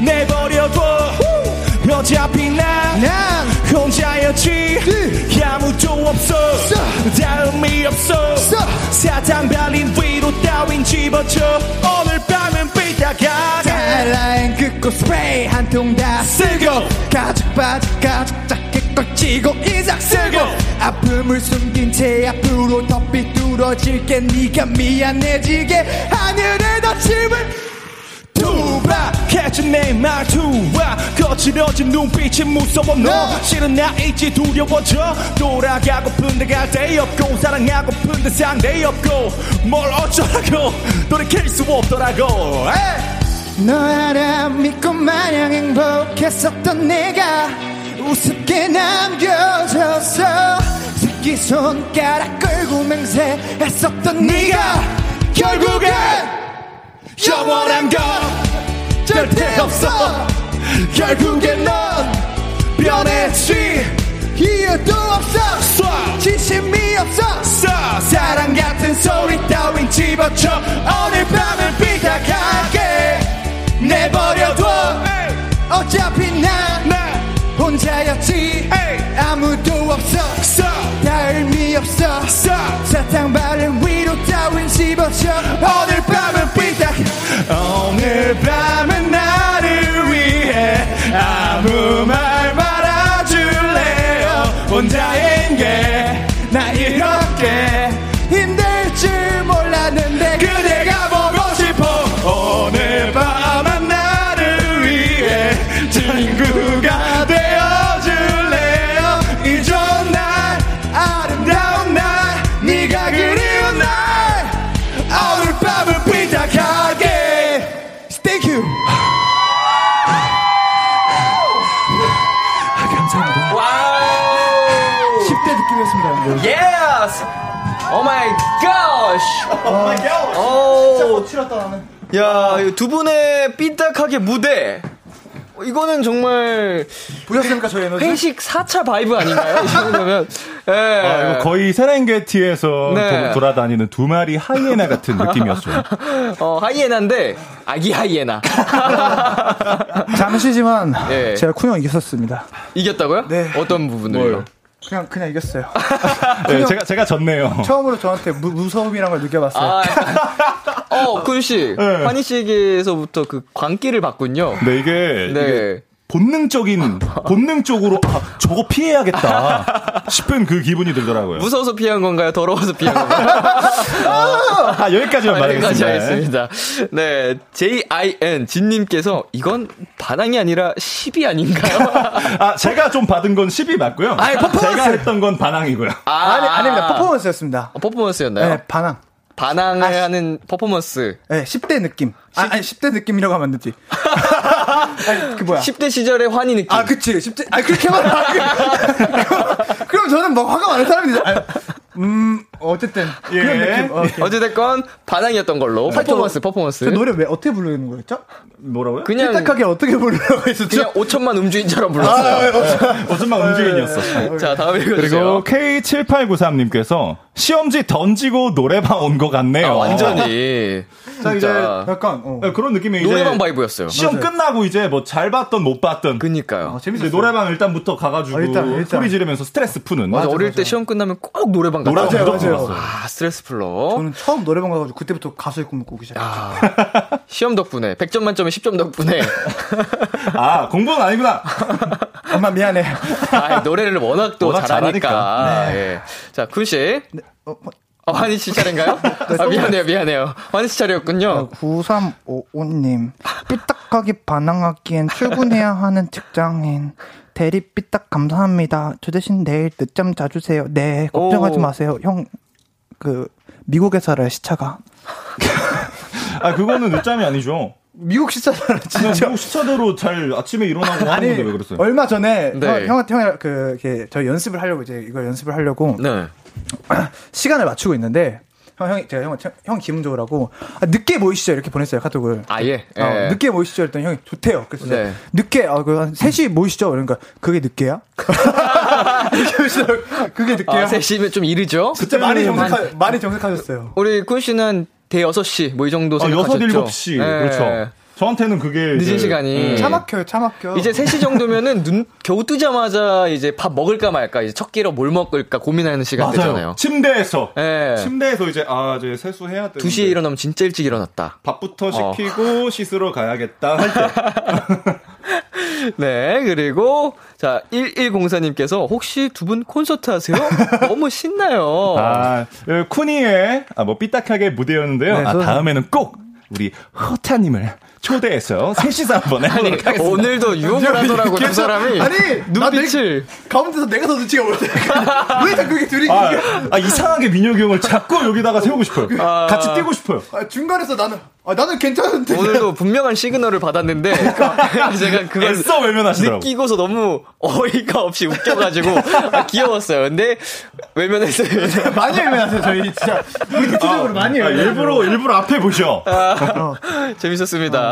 내버려둬. 어차피 난난 혼자였지. 아무도 없어. 다음이 없어. 사탕 발린 위로 따윈 집어쳐. 오늘 밤은 삐딱하게 달라인 긋고 스프레이 한 통 다 쓰고 가죽 바지 가죽 자켓 걸치고 이삭 쓰고 아픔을 숨긴 채 앞으로 더 삐뚤어질게. 네가 미안해지게 하늘에 덮침을 투박해진 내 말투와 거칠어진 눈빛이 무서워? 너 실은 나 있지 두려워져? 돌아가고픈데 갈 데 없고 사랑하고픈데 상대 없고 뭘 어쩌라고? 돌이킬 수 없더라고. 에이! 너 하나 믿고 마냥 행복했었던 내가 우습게 남겨져서 새끼손가락 끌고 맹세했었던 네가 결국엔 영원한 건 절대 없어. 결국엔 넌 변했지. 이유도 없어. 쏴 진심이 없어. 쏴 사랑 같은 소리 따윈 집어쳐. 오늘 밤은 삐딱하게 내버려둬. 어차피 난 나 혼자였지. 에이. 아무도 없어. 쏴 다 의미 없어. 쏴 사탕 바른 위 미혹 따윈 집어쳐 오늘 밤은 삐딱. 오늘 밤은 나를 위해 아무 말 갓! 오! 찢었다, 나는. 야, 이 두 분의 삐딱하게 무대. 어, 이거는 정말 보셨습니까, 저희 에너지? 회식 4차 vibe 아닌가요? 이 정도면. 예. 아, 거의 세렝게티에서 네. 도- 돌아다니는 두 마리 하이에나 같은 느낌이었어요. [LAUGHS] 어, 하이에나인데, 아기 하이에나. 잠시지만, 예. 제가 쿤 형 이겼었습니다. 이겼다고요? 네. 어떤 부분을요? 그냥, 그냥 이겼어요. [LAUGHS] 네, 제가 제가 졌네요. 처음으로 저한테 무, 무서움이란 걸 느껴봤어요. 아, 어, 군씨. 네. 환희 씨에게서부터 그 광기를 봤군요. 네, 이게, 이게 네. 본능적인 [LAUGHS] 본능적으로 아, 저거 피해야겠다 싶은 그 기분이 들더라고요. 무서워서 피한 건가요? 더러워서 피한 건가요? [LAUGHS] 아, 여기까지만 여기까지 말하겠습니다. 하겠습니다. 네, JIN 진님께서 이건 반항이 아니라 시비 아닌가요? [LAUGHS] 아, 제가 좀 받은 건 시비 맞고요. 아니, 퍼포먼스! 제가 했던 건 반항이고요. 아, 아니, 아닙니다. 퍼포먼스였습니다. 어, 퍼포먼스였나요? 네, 반항. 반항을 아, 시- 하는 퍼포먼스. 네, 10대 느낌. 아, 아니, 10대 느낌이라고 하면 안 되지. 아니, [LAUGHS] 그 뭐야. 10대 시절의 환희 느낌. 아, 그치. 10대, 아, 그렇게 말하 [LAUGHS] 그럼 저는 뭐 화가 많은 사람이지. 아, 음, 어쨌든. 예. 그런 느낌. 어, 오케이. 어찌됐건 반항이었던 걸로. 퍼포먼스, 퍼포먼스. 저 노래 왜, 어떻게 부르는 거였죠? 뭐라고요? 그냥, 삐딱하게 어떻게 부르려고 했었죠? 그냥 5천만 음주인처럼 아, 불렀어요. 어쩌면 움직임이었어. 자, 다음 읽어주세요. 그리고 K7893님께서 시험지 던지고 노래방 온 것 같네요. 아, 완전히. 자, 이제. 약간, 어. 네, 그런 느낌이 이제 노래방 바이브였어요. 시험 끝나고 이제 뭐 잘 봤던 못 봤던 그니까요. 아, 이제 재밌었어요. 노래방 일단부터 가가지고 어, 일단, 일단. 소리 지르면서 스트레스 푸는 맞아, 맞아, 어릴 맞아. 때 시험 끝나면 꼭 노래방 맞아요, 무조건 맞아요. 갔어요. 아, 스트레스 풀러. 저는 처음 노래방 가가지고 그때부터 가수의 꿈을 꾸기 시작했어요. 아, [LAUGHS] 시험 덕분에 100점 만점에 10점 덕분에 아 공부는 아니구나. 엄마 미안해. 아, 노래를 워낙 또 워낙 잘하니까. 잘하니까. 예. 자, 군 씨. 어, 뭐, 어, 환희 씨 차례인가요? 아, 미안해요, 미안해요. 환희 씨 차례였군요. 9355님. 삐딱하게 반항하기엔 출근해야 하는 직장인. 대리 삐딱 감사합니다. 저 대신 내일 늦잠 자주세요. 네, 걱정하지 오. 마세요. 형, 그, 미국에 살아요, 시차가. 아 그거는 늦잠이 아니죠. 미국 시차잖아, [LAUGHS] 그냥 미국 시차대로 잘 아침에 일어나고 하는 건데 왜 그랬어요? 얼마 전에 네. 형, 형한테 형이랑 그, 이렇게 저희 연습을 하려고 이제 이걸 연습을 하려고 네. [CLEARS THROAT] 시간을 맞추고 있는데 형, 형이 제가 형, 형 기분 좋으라고 아, 늦게 모이시죠 이렇게 보냈어요 카톡을. 아, 예. 어, 예. 늦게 모이시죠 했더니 형이 좋대요. 그래서 네. 늦게 아, 그한 3시 모이시죠. 그러니까 그게 늦게야? [LAUGHS] 그게 늦게야? 아, 3시면 좀 이르죠? 진짜 많이 정색하, 많이 정색하셨어요. 우리 군 씨는 대 6시, 뭐 이 정도 아, 생각하셨죠? 6, 7시. 예. 그렇죠. 저한테는 그게 늦은 이제- 시간이. 차 막혀요, 차 막혀. 이제 3시 정도면은 눈 겨우 뜨자마자 이제 밥 먹을까 말까 이제 첫 끼로 뭘 먹을까 고민하는 시간 맞아요. 되잖아요. 침대에서 예. 침대에서 이제 아 이제 세수해야 돼. 2시에 일어나면 진짜 일찍 일어났다. 밥부터 어. 시키고 씻으러 가야겠다 할 때. [LAUGHS] 네, 그리고 자, 1104님께서 혹시 두 분 콘서트 하세요? [LAUGHS] 너무 신나요. 아, 어, 쿠니의 아, 뭐 삐딱하게 무대였는데요. 네, 아, 다음에는 꼭 우리 허타님을 초대해서 셋이서 한번 아니, 해보도록 하겠습니다. 오늘도 유혹을 하더라고 두 사람이. 아니, 나 눈빛을 가운데서 내가 더 눈치가 보여. [LAUGHS] 왜 자꾸 이게 둘이 아, 아, 이상하게 민혁이 형을 자꾸 여기다가 세우고 싶어요. 아. 같이 뛰고 싶어요. 아, 중간에서 나는 아, 나는 괜찮은데. 오늘도 분명한 시그널을 받았는데 [LAUGHS] 제가 그걸 애써 외면하시더라고. 느끼고서 너무 어이가 없이 웃겨가지고 [LAUGHS] 아, 귀여웠어요. 근데 외면했어요. 많이 애매하세요, 저희 진짜. 우리 구체적으로 많이 아, 애매해요. 일부러 일부러 앞에 보셔. 재밌었습니다.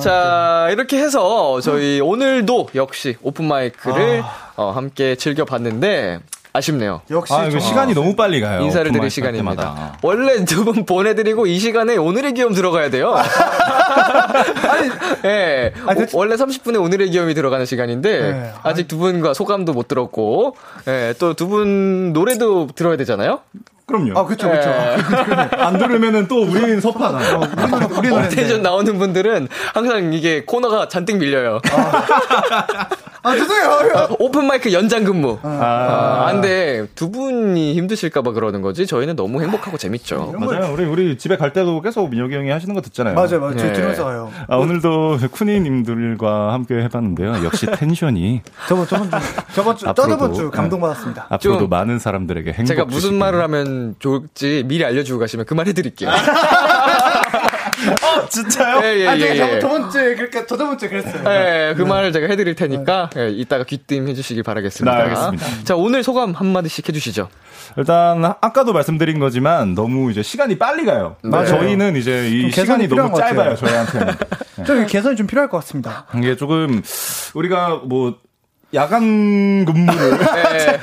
자, 이렇게 해서 저희 오늘도 역시 오픈 마이크를 어, 함께 즐겨봤는데 아쉽네요. 역시 아, 시간이 너무 빨리 가요. 인사를 드릴 시간입니다. 때마다. 원래 두 분 보내드리고 이 시간에 오늘의 기염 들어가야 돼요. [LAUGHS] 아니, 예. 아, 대체- 오- 원래 30분에 오늘의 기염이 들어가는 시간인데 네. 아직 두 분과 소감도 못 들었고 예, 또두 분 노래도 들어야 되잖아요. 그럼요. 아, 그쵸, 그쵸. 예. [LAUGHS] 안 들으면은 또 우리는 [LAUGHS] 섭하잖아요. 우리 노래, 우리 노래인데. 어테이전 나오는 분들은 항상 이게 코너가 잔뜩 밀려요. 아, [LAUGHS] 죄송해요. 오픈 마이크 연장 근무. 아, 근데 두 분이 힘드실까봐 그러는 거지. 저희는 너무 행복하고 재밌죠. 맞아요. 우리 우리 집에 갈 때도 계속 민혁이 형이 하시는 거 듣잖아요. 맞아요, 맞아요. 저희 네. 들으면서 가요. 아, 오늘도 쿠니님들과 함께 해봤는데요. 역시 [LAUGHS] 텐션이 저번, 저번 주, 저번 주, 앞으로도, 저번 주 네. 감동받았습니다. 앞으로도 좀 많은 사람들에게 행복 제가 무슨. 말을 하면 좋을지 미리 알려주고 가시면 그 말 해드릴게요. [LAUGHS] 진짜요? 예, 예, 아, 예, 제가 저번, 예. 저번 주에, 그러니까 저저번 주에 그랬어요. 예, 그 말을 제가 해드릴 테니까 예, 이따가 귀띔 해주시길 바라겠습니다. 네, 알겠습니다. 자 오늘 소감 한 마디씩 해주시죠. 일단 아까도 말씀드린 거지만 너무 이제 시간이 빨리 가요. 맞아요. 저희는 이제 이 시간이 너무. 짧아요. 저희한테는. [LAUGHS] 좀 개선이 좀 필요할 것 같습니다. 이게 조금 우리가 뭐 야간 근무를 예,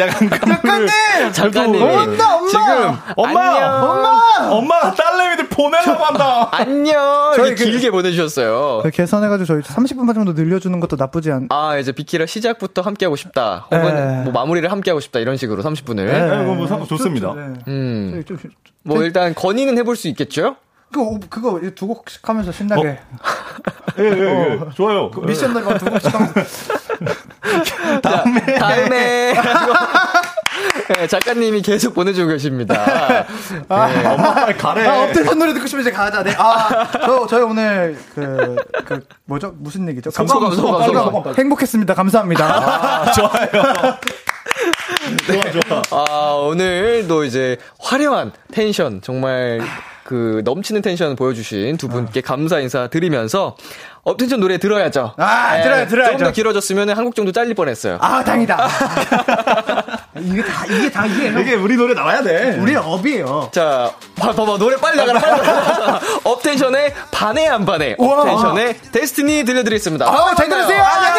야간 근무를 작가님이 엄마, 엄마! 지금 엄마! 안녕, 엄마! 엄마 딸내미들 보내려고 한다. [LAUGHS] 안녕 저희 이렇게 그- 길게 보내주셨어요. 그 개선해가지고 저희 30분만 정도 늘려주는 것도 나쁘지 않. 아 이제 비키라 시작부터 함께 하고 싶다. 혹은 네. 뭐 마무리를 함께 하고 싶다 이런 식으로 30분을. 네, 그거 뭐 상관 좋습니다. 네. 음. 저희 좀, 뭐 일단 건의는 해볼 수 있겠죠? 그거, 그거 두 곡씩 하면서 신나게. [LAUGHS] 예, 예, 예. 좋아요. 미션 날만 두 곡씩 하면서. [LAUGHS] 다음에 다음에 네, 작가님이 계속 보내주고 계십니다. 엄마 빨리 가래. 아, 업텐션 노래 듣고 싶으면 이제 가자. 네. 아, 저, 저희 오늘 그, 그, 뭐죠? 무슨 얘기죠? 소감, 소감, 소감. 행복했습니다. 감사합니다. [LAUGHS] 좋아, 좋아. 아, 오늘도 이제 화려한 텐션, 정말 그 넘치는 텐션 보여주신 두 분께 감사 인사 드리면서 업텐션 노래 들어야죠. 아, 들어야- 들어야죠. 좀더 길어졌으면 한 곡 정도 잘릴 뻔했어요. 아, 당이다. [LAUGHS] 이게 다, 이게 다, 이게. 이게 우리 노래 나와야 돼. 우리의 업이에요. 자, 봐, 봐봐, 노래 빨리 나가라. [LAUGHS] 업텐션의 반해 안 반해. 우와. 업텐션의 Destiny 들려드리겠습니다. 아, 잘 들으세요. 안녕! 만드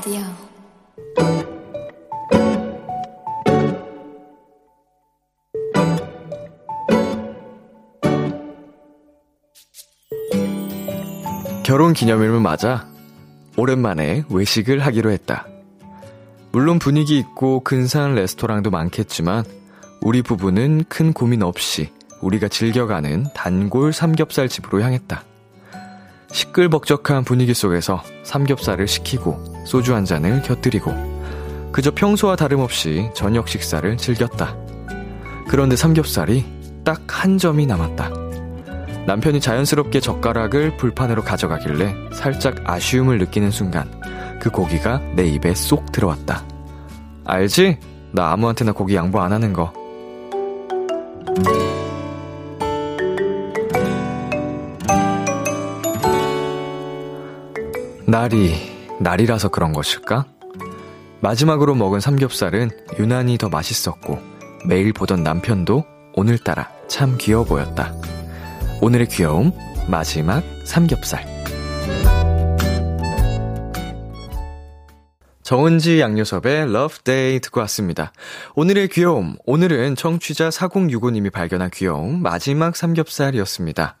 라디오 결혼 기념일을 맞아 오랜만에 외식을 하기로 했다. 물론 분위기 있고 근사한 레스토랑도 많겠지만 우리 부부는 큰 고민 없이 우리가 즐겨가는 단골 삼겹살 집으로 향했다. 시끌벅적한 분위기 속에서 삼겹살을 시키고 소주 한 잔을 곁들이고 그저 평소와 다름없이 저녁 식사를 즐겼다. 그런데 삼겹살이 딱 한 점이 남았다. 남편이 자연스럽게 젓가락을 불판으로 가져가길래 살짝 아쉬움을 느끼는 순간 그 고기가 내 입에 쏙 들어왔다. 알지? 나 아무한테나 고기 양보 안 하는 거. 날이 날이라서 그런 것일까? 마지막으로 먹은 삼겹살은 유난히 더 맛있었고 매일 보던 남편도 오늘따라 참 귀여워 보였다. 오늘의 귀여움 마지막 삼겹살 정은지 양요섭의 Love Day 듣고 왔습니다. 오늘의 귀여움 오늘은 청취자 4065님이 발견한 귀여움 마지막 삼겹살이었습니다.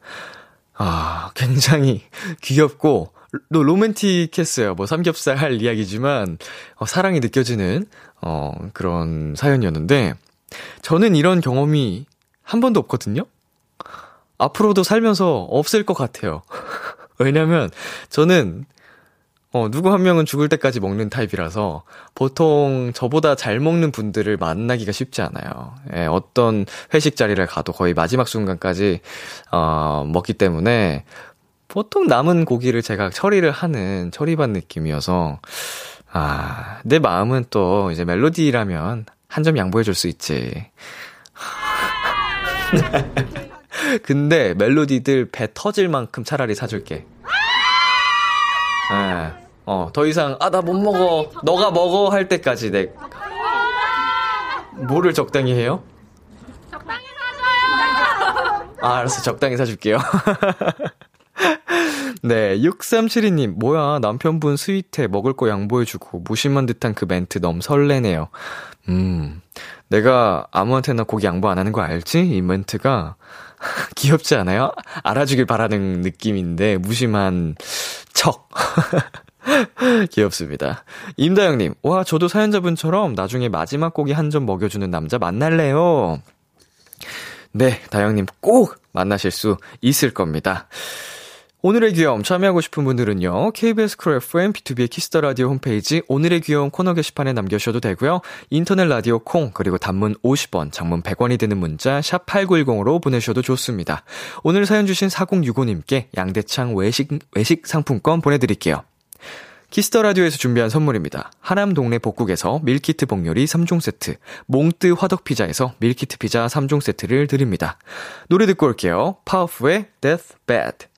아 굉장히 귀엽고 또 로맨틱했어요. 뭐 삼겹살 할 이야기지만 어, 사랑이 느껴지는 어, 그런 사연이었는데 저는 이런 경험이 한 번도 없거든요. 앞으로도 살면서 없을 것 같아요. [LAUGHS] 왜냐면 저는 어, 누구 한 명은 죽을 때까지 먹는 타입이라서 보통 저보다 잘 먹는 분들을 만나기가 쉽지 않아요. 예, 어떤 회식 자리를 가도 거의 마지막 순간까지 어, 먹기 때문에 보통 남은 고기를 제가 처리를 하는 처리반 느낌이어서 아, 내 마음은 또 이제 멜로디라면 한 점 양보해 줄 수 있지. [LAUGHS] 근데 멜로디들 배 터질 만큼 차라리 사줄게. 예. 어, 더 이상, 아, 나 못 먹어. 너가 먹어. 할 때까지 내. 뭐를 적당히 해요? 아, 알았어. 적당히 사줄게요. [LAUGHS] [LAUGHS] 네, 6372님, 뭐야, 남편분 스윗해, 먹을 거 양보해주고, 무심한 듯한 그 멘트 너무 설레네요. 음, 내가 아무한테나 고기 양보 안 하는 거 알지? 이 멘트가 [LAUGHS] 귀엽지 않아요? 알아주길 바라는 느낌인데, 무심한 척. [LAUGHS] 귀엽습니다. 임다영님, 와, 저도 사연자분처럼 나중에 마지막 고기 한 점 먹여주는 남자 만날래요. 네, 다영님 꼭 만나실 수 있을 겁니다. 오늘의 귀여움 참여하고 싶은 분들은요. KBS 쿨 FM B2B의 키스터 라디오 홈페이지 오늘의 귀여움 코너 게시판에 남겨 주셔도 되고요. 인터넷 라디오 콩 그리고 단문 50원, 장문 100원이 드는 문자 샵 8910으로 보내셔도 좋습니다. 오늘 사연 주신 4065 님께 양대창 외식 외식 상품권 보내 드릴게요. Kiss the Radio에서 준비한 선물입니다. 하남 동네 복국에서 밀키트 복요리 3종 세트, 몽뜨 화덕 피자에서 밀키트 피자 3종 세트를 드립니다. 노래 듣고 올게요. Powfu의 Death Bed.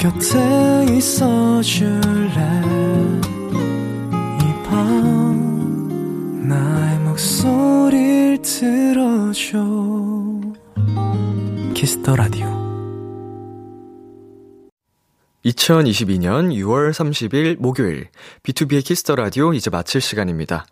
곁에 있어 줄래 이 밤 나의 목소리를 들어줘 Kiss the Radio 2022년 6월 30일 목요일 비투비의 Kiss the Radio 이제 마칠 시간입니다.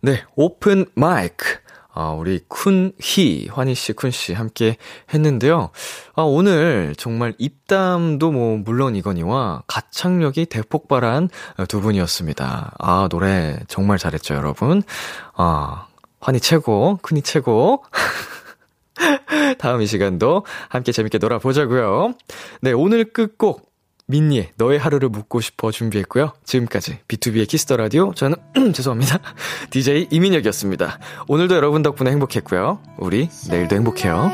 네, 오픈 마이크. 아, 우리 쿤희, 환희씨, 쿤씨 함께 했는데요. 아, 오늘 정말 입담도 뭐, 물론이거니와 가창력이 대폭발한 두 분이었습니다. 아, 노래 정말 잘했죠, 여러분. 아, 환희 최고, 쿤희 최고. [LAUGHS] 다음 이 시간도 함께 재밌게 놀아보자고요. 네, 오늘 끝곡 민니의 너의 하루를 묻고 싶어 준비했고요. 지금까지 비투비의 Kiss the Radio 저는 [CLEARS THROAT] 죄송합니다. [LAUGHS] DJ 이민혁이었습니다. 오늘도 여러분 덕분에 행복했고요. 우리 내일도 행복해요.